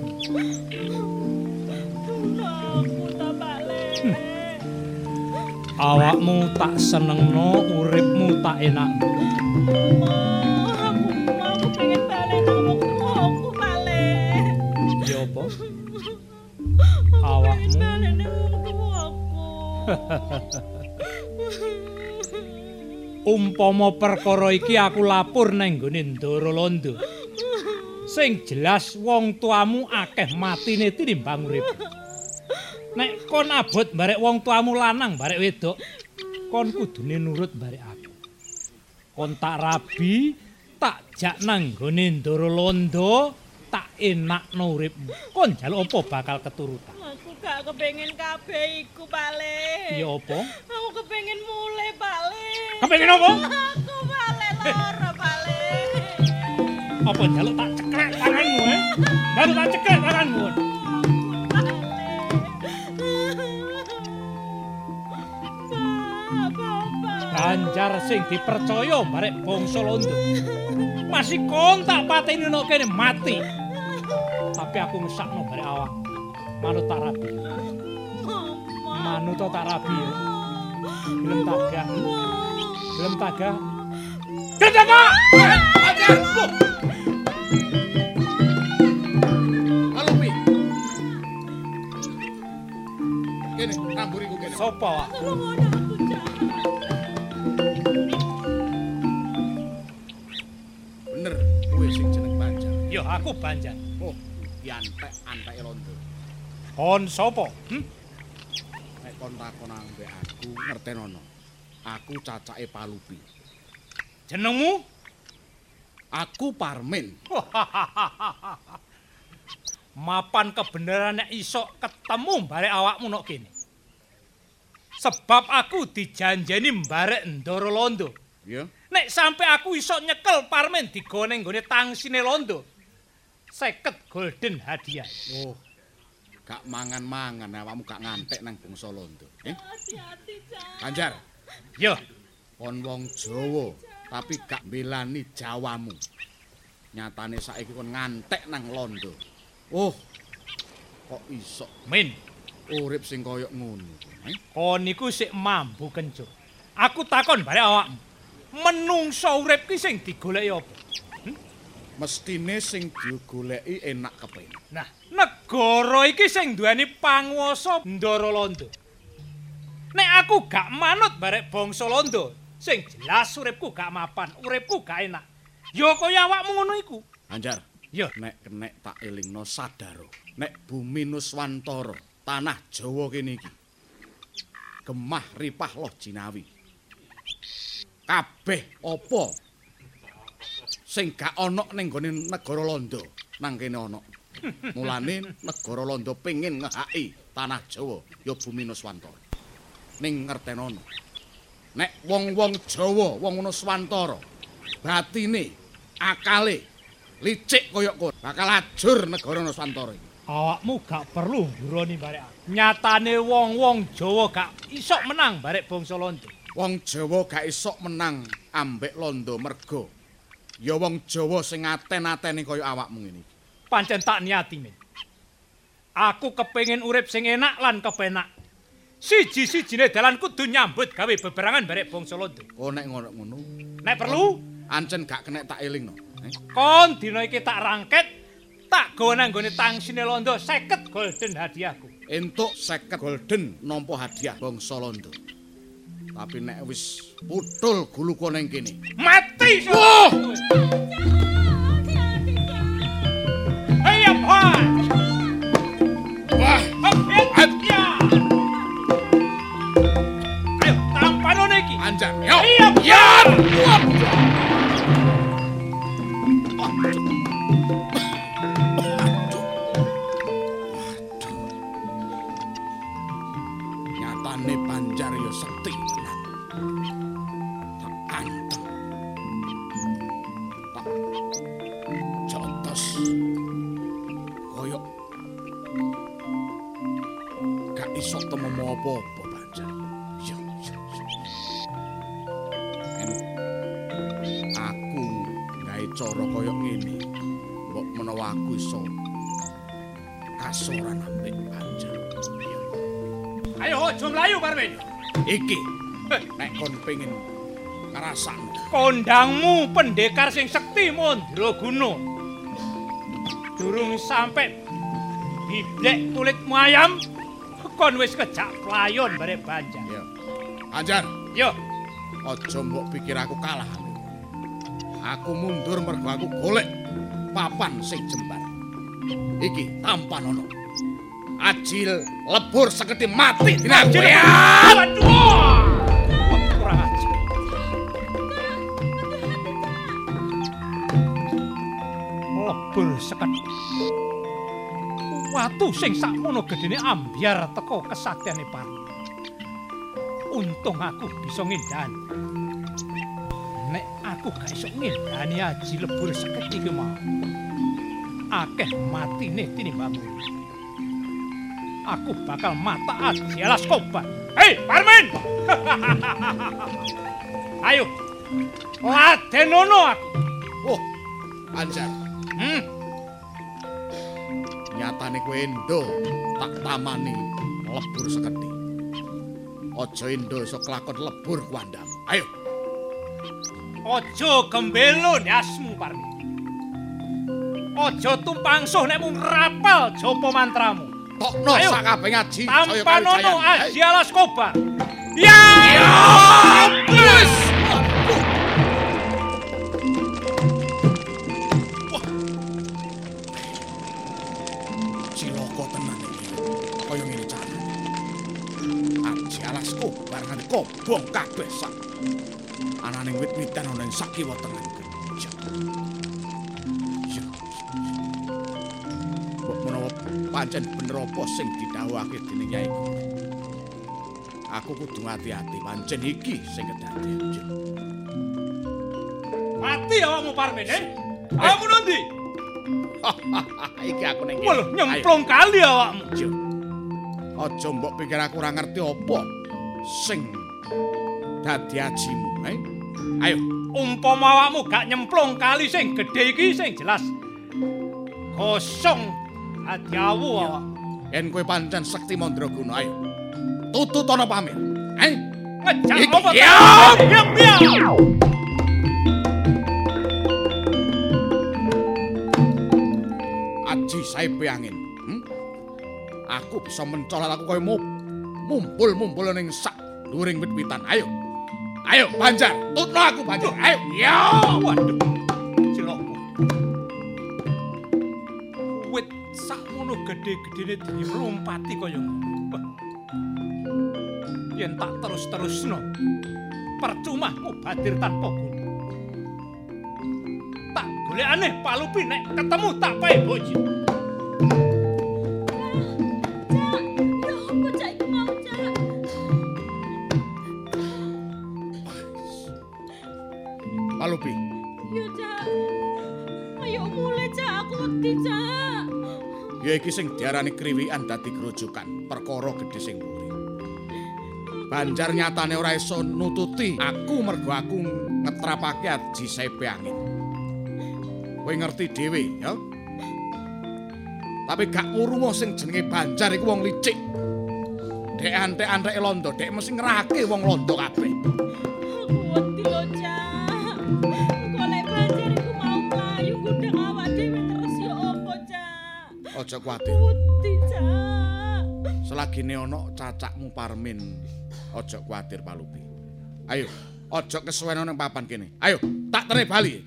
Awakmu tak senengno, uripmu tak enak. Apa? Awakmu umpama perkara iki aku lapor nang nggone Londo. Sing jelas wong tuamu akeh matine tinimbang urip. Nek kon abot barek wong tuamu lanang barek wedok, kon kudune nurut barek aku. Kon tak rabi, tak jak nang nggone Londo, tak enakno uripmu. Kon njaluk apa bakal keturutan. Aku gak kepengin kabeh iku, Pale. Ya apa? Aku kepengin mulai, Pale. Kepengin apa? [laughs] Aku Pale lara, Pale. Apa njaluk tak ceklek tanganmu, eh? Baru tak ceklek tanganmu. Banjar sing dipercaya barek bangsa Londo. Masih kontak pateni nok kene mati. Tapi aku ngesakno barek awak. Manut tak rabi. Anu to tak rabi. Gelem tagah. Gelem tagah. Tagah. Ajar! Loh! Halo, Pi. Kene, tamburiku kene. Sopo, Wak? Bener, kowe sing jeneng Banjar. Yo aku Banjar. Diantek antek londo. Kon sopo? Hm? Nek kon takon ambek aku ngertenono. Aku cacake Palupi. Jenengmu? Aku Parmin. [laughs] Mapan kebenaran nek iso ketemu barek awakmu nok kene. Sebab aku dijanjeni mbarek Ndoro Londo. Ya. Nek sampai aku iso nyekel parmen digone nggone tangsine Londo. 50 golden hadiah. Oh. Gak mangan-mangan awakmu gak ngantek nang bangsa londo. Eh? Banjar, Yo, kon wong Jawa, tapi gak belani Jawamu. Nyatane saiki kon ngantek nang londo. Oh. Kok iso Min, urip sing kaya ngono? Eh? kon niku sik mambu kencur. Aku takon barek awakmu. Menungso urip ki sing digoleki apa? Mestine sing digoleki enak kepengin. Nah, negara iki sing duweni panguwasa Ndara Londo. Nek aku gak manut barek bangsa Londo, sing jelas uripku gak mapan, uripku gak enak. Ya kaya awakmu ngono iku. Banjar, Yo, nek kenek tak elingno sadaro. Nek bumi Nuswantara, tanah Jawa kene iki. Gemah ripah loh jinawi. Kabeh apa sing gak ana ning gone negara Londo nang kene ana. Mulane negara Londo pengin ngehaki tanah Jawa ya bumi Nuswantara. Ning ngertenono. Nek wong-wong Jawa, wong Nuswantara batine, akale licik kaya kowe bakal ajur negara Nuswantara iki. awakmu gak perlu nguroni barek. Nyatane wong-wong Jawa gak iso menang barek bangsa Londo. Wong Jawa gak isok menang ambek londo mergo. Ya wong Jawa sing aten-ateni kaya awakmu ngene iki. Pancen tak niati men. Aku kepengin urip sing enak lan kepenak. Siji-sijine dalan kudu nyambut gawe beberangan barek bangsa Londo. Kok nek ngono-ngono, Nek perlu, ancen gak kenek tak elingno. Eh? kon dina iki tak rangket, tak gawa nang gone tangsine Londo 50 golden hadiahku. Entuk 50 golden nampa hadiah bangsa londo. Tapi nek wis putul guluku ning kene. Mati! Wah! Ayo, Pak! Wah! Hop, ya! Ayo, tampanono iki. Anjar. Yo. Iya! Wah! Nyatane panjar ya sekti Yo, yo, yo. En aku gawe cara kaya ngene. Mbok menawa aku iso kasoran ambek panjar. Yo. Ayo, aja mlayu, Parmin. Iki nek kon pengen ngerasan Kondangmu pendekar sing sekti Mandra Guna. Durung sampe biblek kulitmu ayam, kon wis kejak playon bare banjar. ya. Anjar, Yo, aja mbok pikir aku kalah. Aku mundur mergo aku golek papan sing jembar. Iki tampan ono. Ajil lebur seketi mati dina Ajil. Waduh! Lebur seket. Watu sing sakmono gedene ambyar teko kesatyane Parmi. Untung aku bisa ngindani. Nek aku gak iso ngindani aji lebur seket iki mau. Akeh matine tinimbangmu. Aku bakal mata aji alas kobar. Hei, Parmen! [laughs] Ayo, ladenono aku. Oh, Anjar, Hmm, nyatane kowe endo tak tamani lebur seketi. Aja endo iso kelakon lebur kuandam. Ayo. Aja gembelon asmu Parmi. Aja tumpangsuh nek mung rapal japa mantramu. Tokno Ayo. sakabe ngaji. Tampanono Azialas Kobar. Ya! Wis. Ciloko Aji alasku barangane kobong kabeh sak. Ananing wit-witan ana ing sakiwa. Ya. Mbok menawa pancen bener apa sing didhawuhake dening Nyai. Aku kudu hati-hati pancen iki sing kedadean. Ya. Mati awakmu Parmin, eh? Awakmu nanti? [laughs] iki aku ning nyemplung kali awakmu. Aja mbok pikir aku ora ngerti apa sing dadi ajimu, eh? Ayo, Umpama awakmu gak nyemplung kali sing gedhe iki sing jelas. Kosong adiawu awak. yen kowe pancen sekti mandraguna, ayo. Tutut ana pamit. Eh? Ngejak Iki- apa? Ya! Diam, diam. Aji saipe angin. Hmm? Aku bisa mencolot aku kaya mup. Mumpul-mumpul ning sak dhuwuring wit-witan. Ayo. Ayo, Banjar. Tutno aku, Banjar. Ayo. Ya! Waduh. Cilokku. Wit sakmono gedhe-gedhene dilompati kaya ngono. Yen tak terus-terusno, percuma mubadir tanpa guna. Tak golekane palupi nek ketemu tak pae boji. Iki sing diarani kriwikan dadi grojokan, perkara gedhe sing mburi. Banjar nyatane ora iso nututi aku mergo aku ngetrapake aji sepe angin. Kowe ngerti dhewe, ya? Tapi gak urungo sing jenenge Banjar iku wong licik. Dek antek-antek londo, dek mesti ngerahake wong londo kabeh. Aja kuwatir. Cak. Selagine ana cacakmu Parmin, aja kuwatir Palupi. Ayo, aja kesuwen nang papan kene. Ayo, tak tere bali.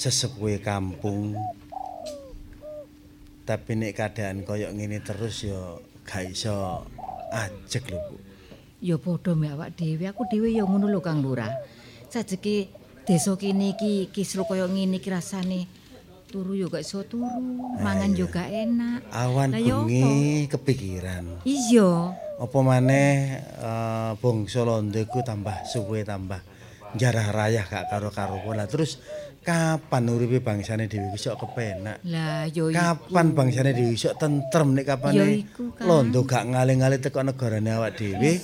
Sesepuhe kampung. Tapi nek keadaan kaya ngene terus ya gak iso ajeg lho, Bu. Ya padha mbek awak dhewe, aku dhewe ya ngono lho Kang Lurah. Sajeke desa kene iki kisru kaya ngene iki rasane turu ya gak iso turu, mangan yo gak enak. Awan ya bengi kepikiran. Iya. Apa maneh eh, bangsa Londo iku tambah suwe tambah jarah rayah gak karo-karuan. Lah terus kapan uripe bangsane dhewe iso kepenak? Lah yo Kapan bangsane dhewe iso tentrem nek Ya kapane iku. Londo gak ngalih-ngalih teko negarane awak dhewe.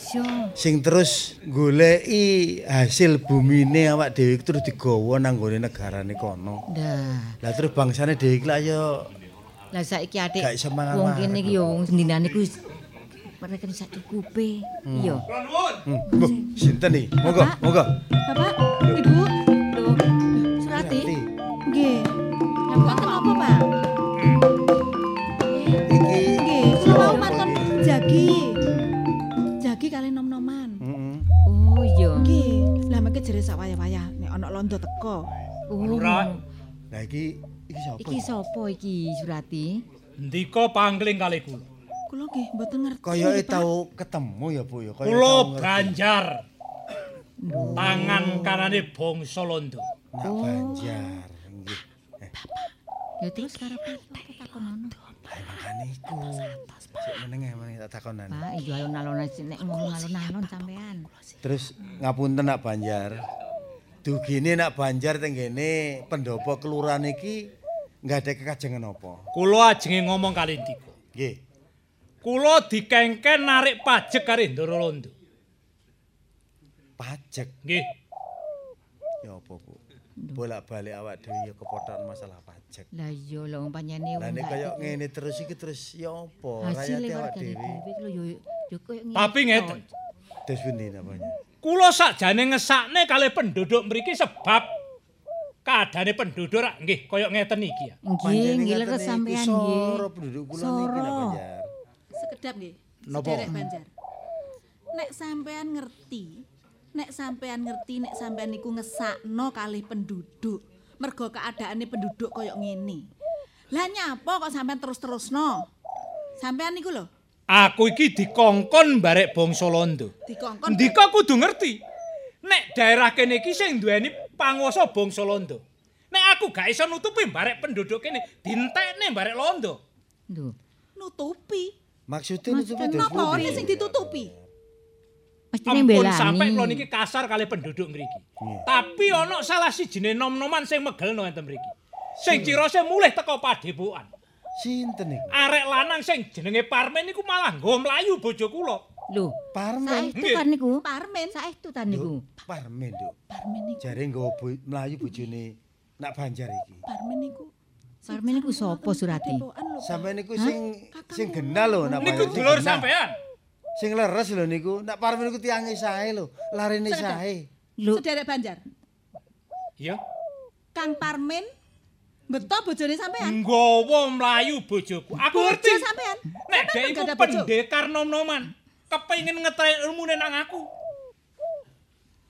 Sing terus goleki hasil bumine awak dhewe iku terus digawa nang gone negarane kono. Nah, Lah terus bangsane dhewe iki lah ya lah saiki adik Gak wong kene iki yo wong sendinane ku mereka sak cukupe. Iya. Hmm, Bu, sinten iki? Monggo, monggo. Bapak, Ibu. Nggih. Wonten apa, Pak? Iki Nggih, kula mau matur jagi. Jagi kali nom-noman. Heeh. Oh iya. Nggih, lah mengke jere sak wayah-wayah nek ana londo teko. Oh. Lurah. Lah iki iki sapa? Iki sapa iki Surati? Ndika pangling kali kula. Kula nggih mboten ngerti. Kayake tau ketemu ya, Bu ya. Kaya Kula. Banjar. Tangan kanane bangsa Londo. Nak Banjar Eh, Ya terus karepe takonono. Makane iku. Sik menenge menenge tak takonan. Pak, iya alon-alon nek ngomong alon-alon sampean. Terus ngapunten nak Banjar. Dugine nak Banjar tenggene pendopo kelurahan iki nggak ada kekajengan apa? Kula ajenge ngomong kali Ndika. Nggih. Kula dikengken narik pajak karo Ndoro Londo. Pajak Nggih. Bolak-balik awak dhewe ya kepotokan masalah pajak. Lah iya lho panjenengan Lah nek kaya ngene terus iki terus ya apa? hasil Rakyate awak dhewe. lho. Tapi ngeten. Des pundi namanya? Kula sakjane ngesakne kalih penduduk mriki sebab keadaane penduduk rak nggih kaya ngeten iki ya. Nggih, nggih leres sampean nggih. Soro penduduk kula niki. Banjar. Sekedap nggih. Napa? Sederek Banjar. Nek sampean ngerti, nek sampean ngerti nek sampean niku ngesakno kalih penduduk. Mergo keadaane penduduk kaya ngene. Lah nyapa kok sampean terus-terusno? Sampean niku lho, Aku iki dikongkon barek bangsa Londo. dikongkon Ndika kudu ngerti. Nek daerah kene iki sing duweni panguwasa bangsa Londo. Nek aku gak iso nutupi barek penduduk kene, dintekne barek Londo. Lho, nutupi. Maksudnya nutupi Napa sing ditutupi? Mestine Ampun mbelani. sampai kula niki kasar kali penduduk mriki. Tapi ana salah sijine nom-noman sing megelno enten mriki. Sing cirose mulih teko padepokan. Sinten niku? Arek lanang sing jenenge Parmen niku malah nggo mlayu bojo kula. Lho, Parmen. saestu kan niku? Parmen. Saestu ta niku? Parmen, Duk. Parmen niku, Jare nggawa bo- mlayu bojone nak Banjar iki. Parmen niku. Parmen niku sapa lho. Sampai niku sing sing genah lho nak Niku dulur sampean. Sing leres lho niku. Nak Parmen niku tiange sae lho. Larene sae. Lho, Sederek Banjar. Iya. Kang Parmen beto bojone sampean. Nggawa mlayu bojoku. Aku ngerti. Bojo sampean. Nek dhek iku pendekar nom-noman. Kepengin ngetrek ilmune nang aku.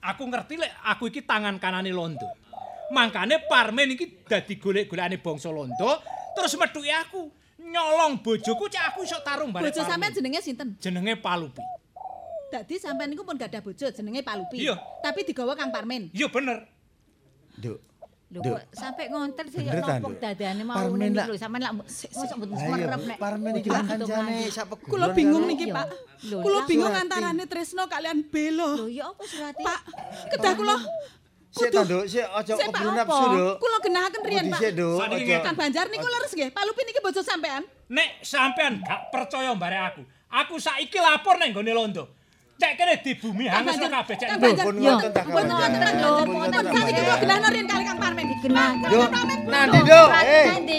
Aku ngerti lek aku iki tangan kanane Londo. Mangkane Parmen iki dadi golek-golekane bangsa Londo, terus methuki aku. Nyolong bojoku cek aku iso tarung bareng. Bojo sampean jenenge sinten? jenenge Palupi. Dadi sampean niku pun gak ada bojo jenenge Palupi. Iya. Tapi digawa Kang Parmen. Iya bener. Duk. lho Duk. kok sampai ngonten sih nopo Nduk? dadane mau Parmen lho sampean lak mosok mboten semerep nek. Parmen iki gitu kancane sak pegulan. Kula bingung niki. Pak. Kula bingung antarane Tresno kalian Belo. Lho ya apa Surati? Pak, kedah kula Sik ta, Duk, sik aja Pak, keburu nafsu, Duk. Kula genahaken riyen, Pak. sik, Duk. Sakniki Aja- ngeten. Kang Banjar niku leres nggih. Palupi niki bojo sampean. Nek sampean gak percaya bareng aku, aku saiki lapor nang gone Londo. Cek kene di bumi hangus Banjar, kabeh cek. Nduk. Banjar. Pun Yo, ngoten ta, Kang pun Banjar. ngoten, Kang Pun Banjar. ngoten, Pun Kang sakniki kula Banjar. genahno riyen kali Kang Parmen. Genah. Duk, Parmen. nanti, Duk.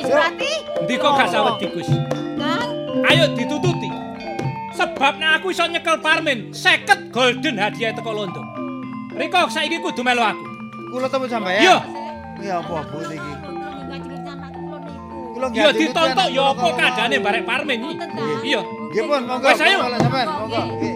Surati Eh, gak sawet. Kang, Ayo ditututi. Sebab nek aku iso nyekel Parmen 50 golden hadiah teko Londo. Riko saiki kudu melu aku. Kula temu sampean. Iya. Ya apa Bu niki? ngajeng anak kula niku. Kula Iya ditontok tutian, ya kula apa mau. barek Parmen iki. Iya. Nggih pun, monggo. Wes, ayo. Monggo. Nggih.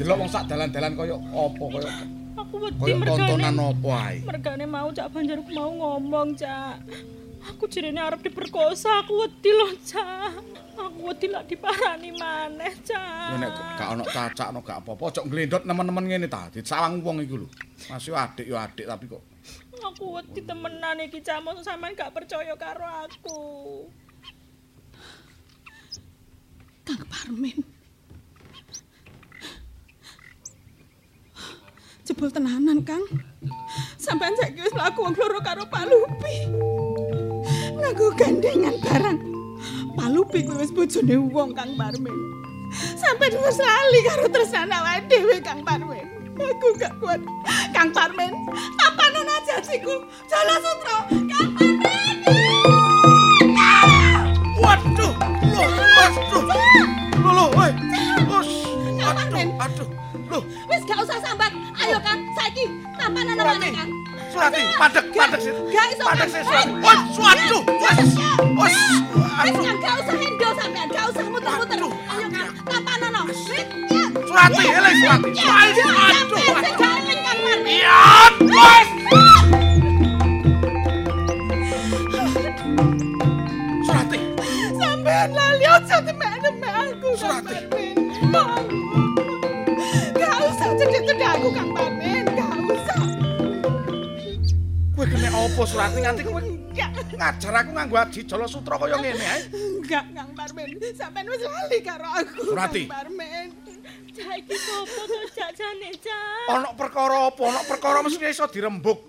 Didelok wong sak dalan-dalan kaya apa kaya Aku wedi tontonan mergane. apa ae. Mergane mau Cak Banjar mau ngomong, Cak. Aku jirene arep diperkosa, aku wedi loh, Cak. Aku wedi lak diparani maneh, Cak. nek gak ono cacakno gak apa-apa, aja nglendot nemen-nemen ngene ta. Disawang wong iku lho. Mas yo adik yo adik tapi kok Aku wedi temenan iki, Cak. Mosok sampean gak percaya karo aku. Kang Parmen. jebul tenanan kang. Sampai saya wis laku wong loro karo palupi nganggo gandengan barang. Palupi kuwi wis bojone wong kang barmen sampai wis lali karo tresnane awake dhewe kang barmen aku gak kuat. Kang barmen apa aja jajiku jala sutra kang Waduh, lho, eh. waduh, lo, lo, woi, aduh, aduh, Lho, wis gak usah sampai saiki. Tapan ana mana Surati. Kang? Surati, padek, padek sih. Gak iso. Padek Kang. sih, Surati. Eh, Wes, waduh, wes, wes. Wis Kang, gak usah hendo sampean, gak usah muter-muter. Ayo Kang, tapan ana. Wis, ya. Surati, eleh Surati. Ya, Surati, ya, aduh. sampean sing gak eling Kang Parmin. Iya, wes. Surati, Sampean lali aja demek-demek aku. Surati. Gak apa Surati nganti kowe ngajar aku nganggo aji jala sutra kaya ngene ae. Enggak, Kang Parmin. Sampean wis lali karo aku, Surati. Kang Parmin. Cak iki sopo to cak jane? Ana perkara apa? Ana perkara mesti iso dirembuk.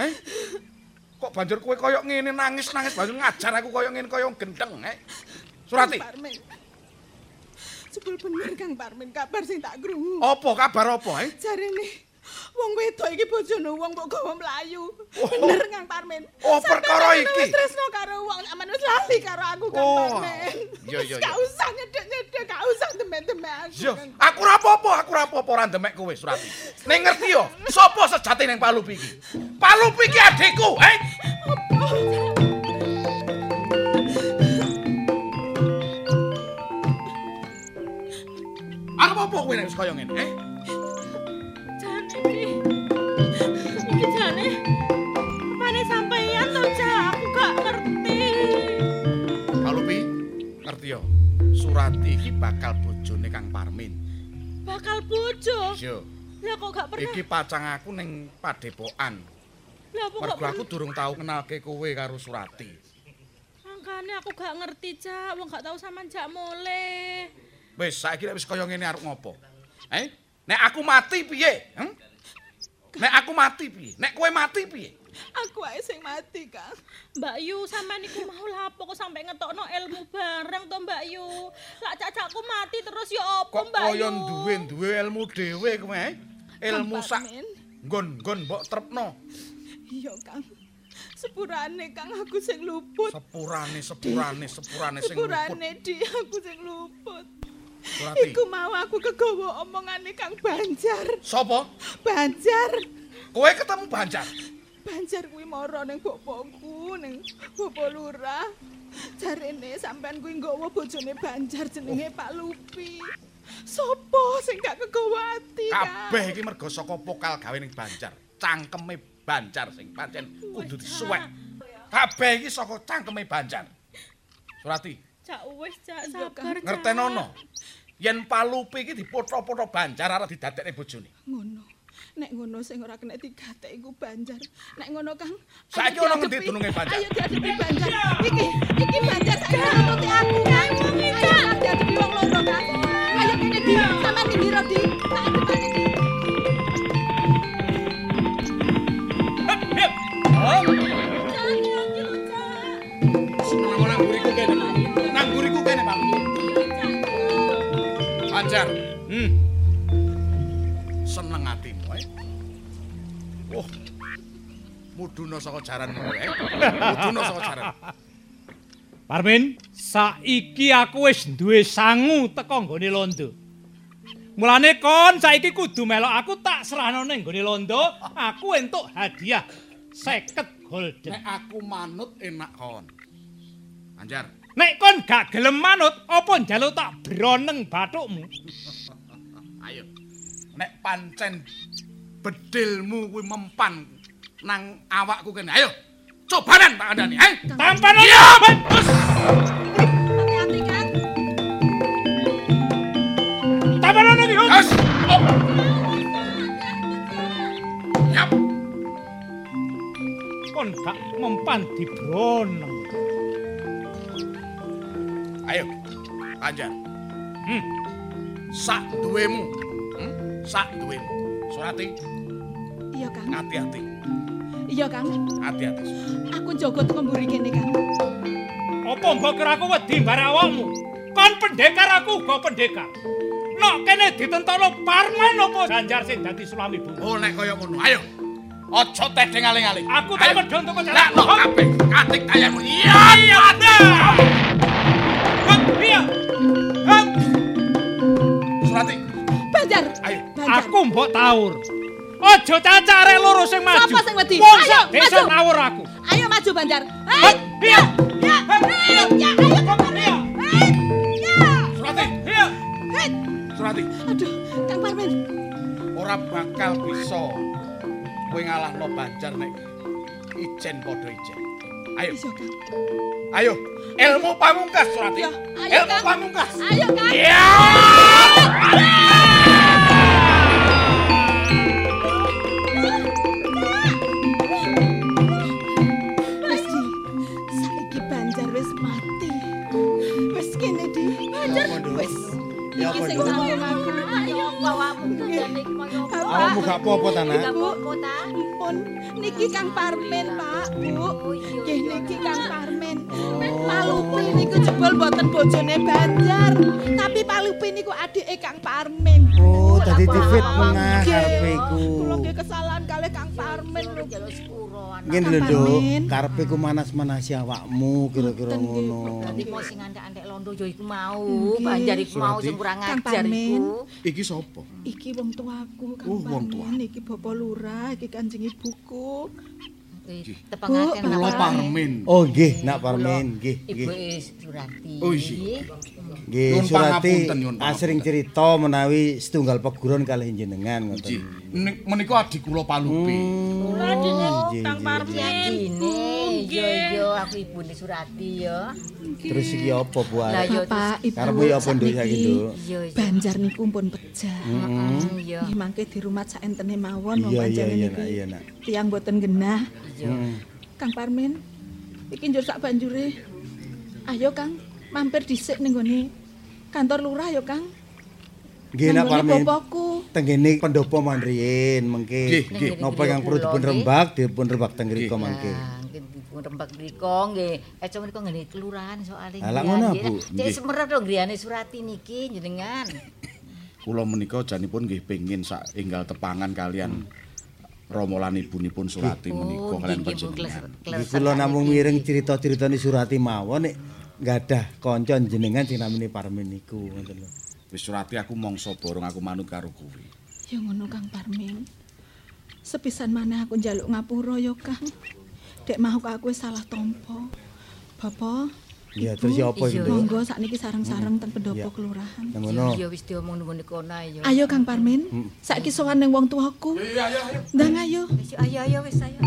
Heh? Kok banjur kowe kaya ngene nangis-nangis banjur ngajar aku kaya ngene kaya gendeng, heh? Surati, Kang Parmin. Jebul bener Kang Parmin kabar sing tak krungu. apa kabar apa, heh? Jarene wong wedok iki bojone wong mbok gawa mlayu. Bener Kang Parmin. Oh, perkara iki? Wis tresno karo wong aman wis lali karo aku Kang Oh, Parmin. iya, iya, Wis Gak usah nyedek-nyedek, gak usah demek-demek aku. Yo, aku ora apa-apa, aku ora apa-apa ora ndemek kowe, Surati. Ning ngerti yo, sapa sejati ning Palupi iki? Palupi iki adikku, heh? Aku apa kowe nek wis kaya ngene, eh? Surati iki bakal bojone Kang Parmin. Bakal bojo. Yo, Lah kok gak pernah. iki pacang aku ning Padepokan. Lah kok Mergo aku durung tau kenalke kowe karo Surati. Makane aku gak ngerti cak, wong gak tau sampean jak mulai. Wis saiki wis kaya ngene arep ngopo? Eh? Nek aku mati piye? Hm? Nek aku mati piye? Nek kowe mati piye? Aku ae sing mati, Kang. Mbak Yu sampean iku mau lapo kok sampe ngetokno ilmu bareng to Mbak Yu. Lah cacakku mati terus ya Kok Mbak Yu? kaya duwe-duwe ilmu dhewe kowe, eh? Ilmu sak nggon-nggon mbok trepno. Iya, Kang. Sepurane Kang aku sing luput. Sepurane, sepurane, sepurane sing luput. Sepurane di aku sing luput. Surati. Iku mau aku kegawa omongane Kang Banjar. Sopo? Banjar. Kowe ketemu Banjar. Banjar kuwi mara ning bapakku ning bapak lurah. Jarene sampean kuwi nggawa bojone Banjar jenenge Pak Lupi. Sopo sing gak kegawa ati, Kang? Kabeh iki mergo saka pokal gawe ning Banjar. Cangkeme Banjar sing pancen kudu disuwek. Kabeh iki saka cangkeme Banjar. Surati, Cak wis cak sabar cak. ngertenono. Yen Palupi iki dipoto-poto Banjar arep didadekne bojone. Ngono. Nek ngono sing ora kena digatek iku Banjar. Nek ngono Kang. Saiki ana ngendi dununge Banjar? Ayo diadepi Banjar. Iki, iki Banjar saiki nututi aku. Ayo Kang diadepi wong loro Kang. Ayo kene di sampean di ndiro di. Tak di. Pak. Banjar. Hmm. Seneng Muduna saka jaranmu, eh. Muduna saka jaran. Parmin, saiki aku wis duwe sangu teko nggone londo. Mulane kon saiki kudu melok aku tak serahno ning nggone londo, aku entuk hadiah 50 golden. Nek aku manut enak kon. Banjar. Nek kon gak gelem manut, apa njaluk tak broneng bathukmu? Ayo. Nek pancen bedilmu kuwi mempan nang awakku kene. Ayo. Cobanan tak andani, eh. Tampan Iya. Hati-hati Kang. Tampan iki. Yes. Oh. Yap. Kon gak mempan dibroneng. Ayo. Banjar. Hmm. Sak duwemu. Hmm? Sak duwemu. Surati, Iya Kang. hati-hati. Iya Kang. Hati-hati. Aku njogo teko mburi kene Kang. Apa mbok kira aku wedi mbarek awakmu? Kon pendekar aku uga pendekar. Nok kene ditentokno Parman apa Ganjar sing dadi sulami bunga. Oh nek kaya ngono. Ayo. Aja tedeng aling-aling. Aku tak Ayo. medhon teko Lah jalan. no kabeh katik kayamu. Iya, iya. Hop, Iya. Surati. Banjar. Ayo. Aku mbok taur. Aja cacak arek loro sing maju. Sapa sing wedi? Ayo, sak desa ngawur aku. Ayo maju Banjar. Hei, ya, hei, ya, ayo Parmin. Hei, ya. Surati, Hei, Surati, aduh, Kang Parmin. ora bakal bisa kowe ngalahno Banjar nek ijen padha ijen. Ayo, ayo, ilmu pamungkas Surati. Ya, ilmu pamungkas. Ayo Kang. Ya. Sing awakmu apa? Awakmu gak apa-apa ta, Nak? Gak apa-apa ta? Pun niki Kang Parmin, Pak, Bu. Nggih niki Kang Parmin. Palupi niku jebul mboten bojone Banjar, tapi Palupi niku adike Kang Parmin. Oh, dadi difitnah Nggih. karepe iku. Kula nggih kesalahan kalih Kang Parmin lho. Ngene lho, Nduk. Karepe ku manas-manasi awakmu kira-kira ngono. Berarti mau sing antek-antek londo ya iku mau, Banjar iku mau sing kurang ajar iku. Iki sapa? Iki wong tuaku Kang Oh, wong Parmin, iki Bapak Lurah, iki Kanjeng Ibuku. Tepangaken Kula Parmin. Oh, nggih, Nak Parmin, nggih, Ibu nggih. Surati. Oh, iya. Nggih, Surati asring cerita menawi setunggal peguron kalih jenengan ngoten. nik- menika adik kula Palupi. Nggih, Kang nggih, Parmin. Dine, yo yo aku ibune Surati ya. Terus iki apa, Bu? Lah, yo, Ibu, Karepmu ya apa, Nduk, saiki, Nduk? Banjar niku pun pecah. Heeh, iya. Nggih mangke di rumah saentene mawon wong iya, iya, Nak. Tiang boten genah. Iya. Kang Parmin, iki njur sak banjure. Ayo Kang, mampir dhisik ning gone kantor lurah ya Kang. Nggih, Nak gone Parmin. Bapakku. Tenggene pendopo manriyin mengke napa yang perlu dipun rembak dipun rembak teng mriku mangke. Dipun rembak mriko nggih. Eco mriko ngene kelurahan soalé. Lah, ngono, Bu. Cek Nggih. semerep dong griyane Surati niki jenengan. Kula menika janipun nggih pengin sak enggal tepangan kalian Romo lan ibunipun Surati menika kalian panjenengan. Kula namung miring cerita-ceritane Surati mawon nek gadah kanca jenengan sing namine Parmin niku ngoten lho. Wis Surati aku mongso borong aku manut karo kowe. Ya ngono Kang Parmin. Sepisan maneh aku njaluk ngapura ya Kang. Dek mau aku salah tampa. Bapak, Iya, terus ya apa iki? Monggo sakniki sareng-sareng teng pendopo kelurahan. Nang ngono. Ya wis diomong kono ae ya. Ayo Kang Parmin, saiki sowan ning wong tuaku. Iya, iya, ayo. Ndang ayo. Wis ayo ayo wis ayo.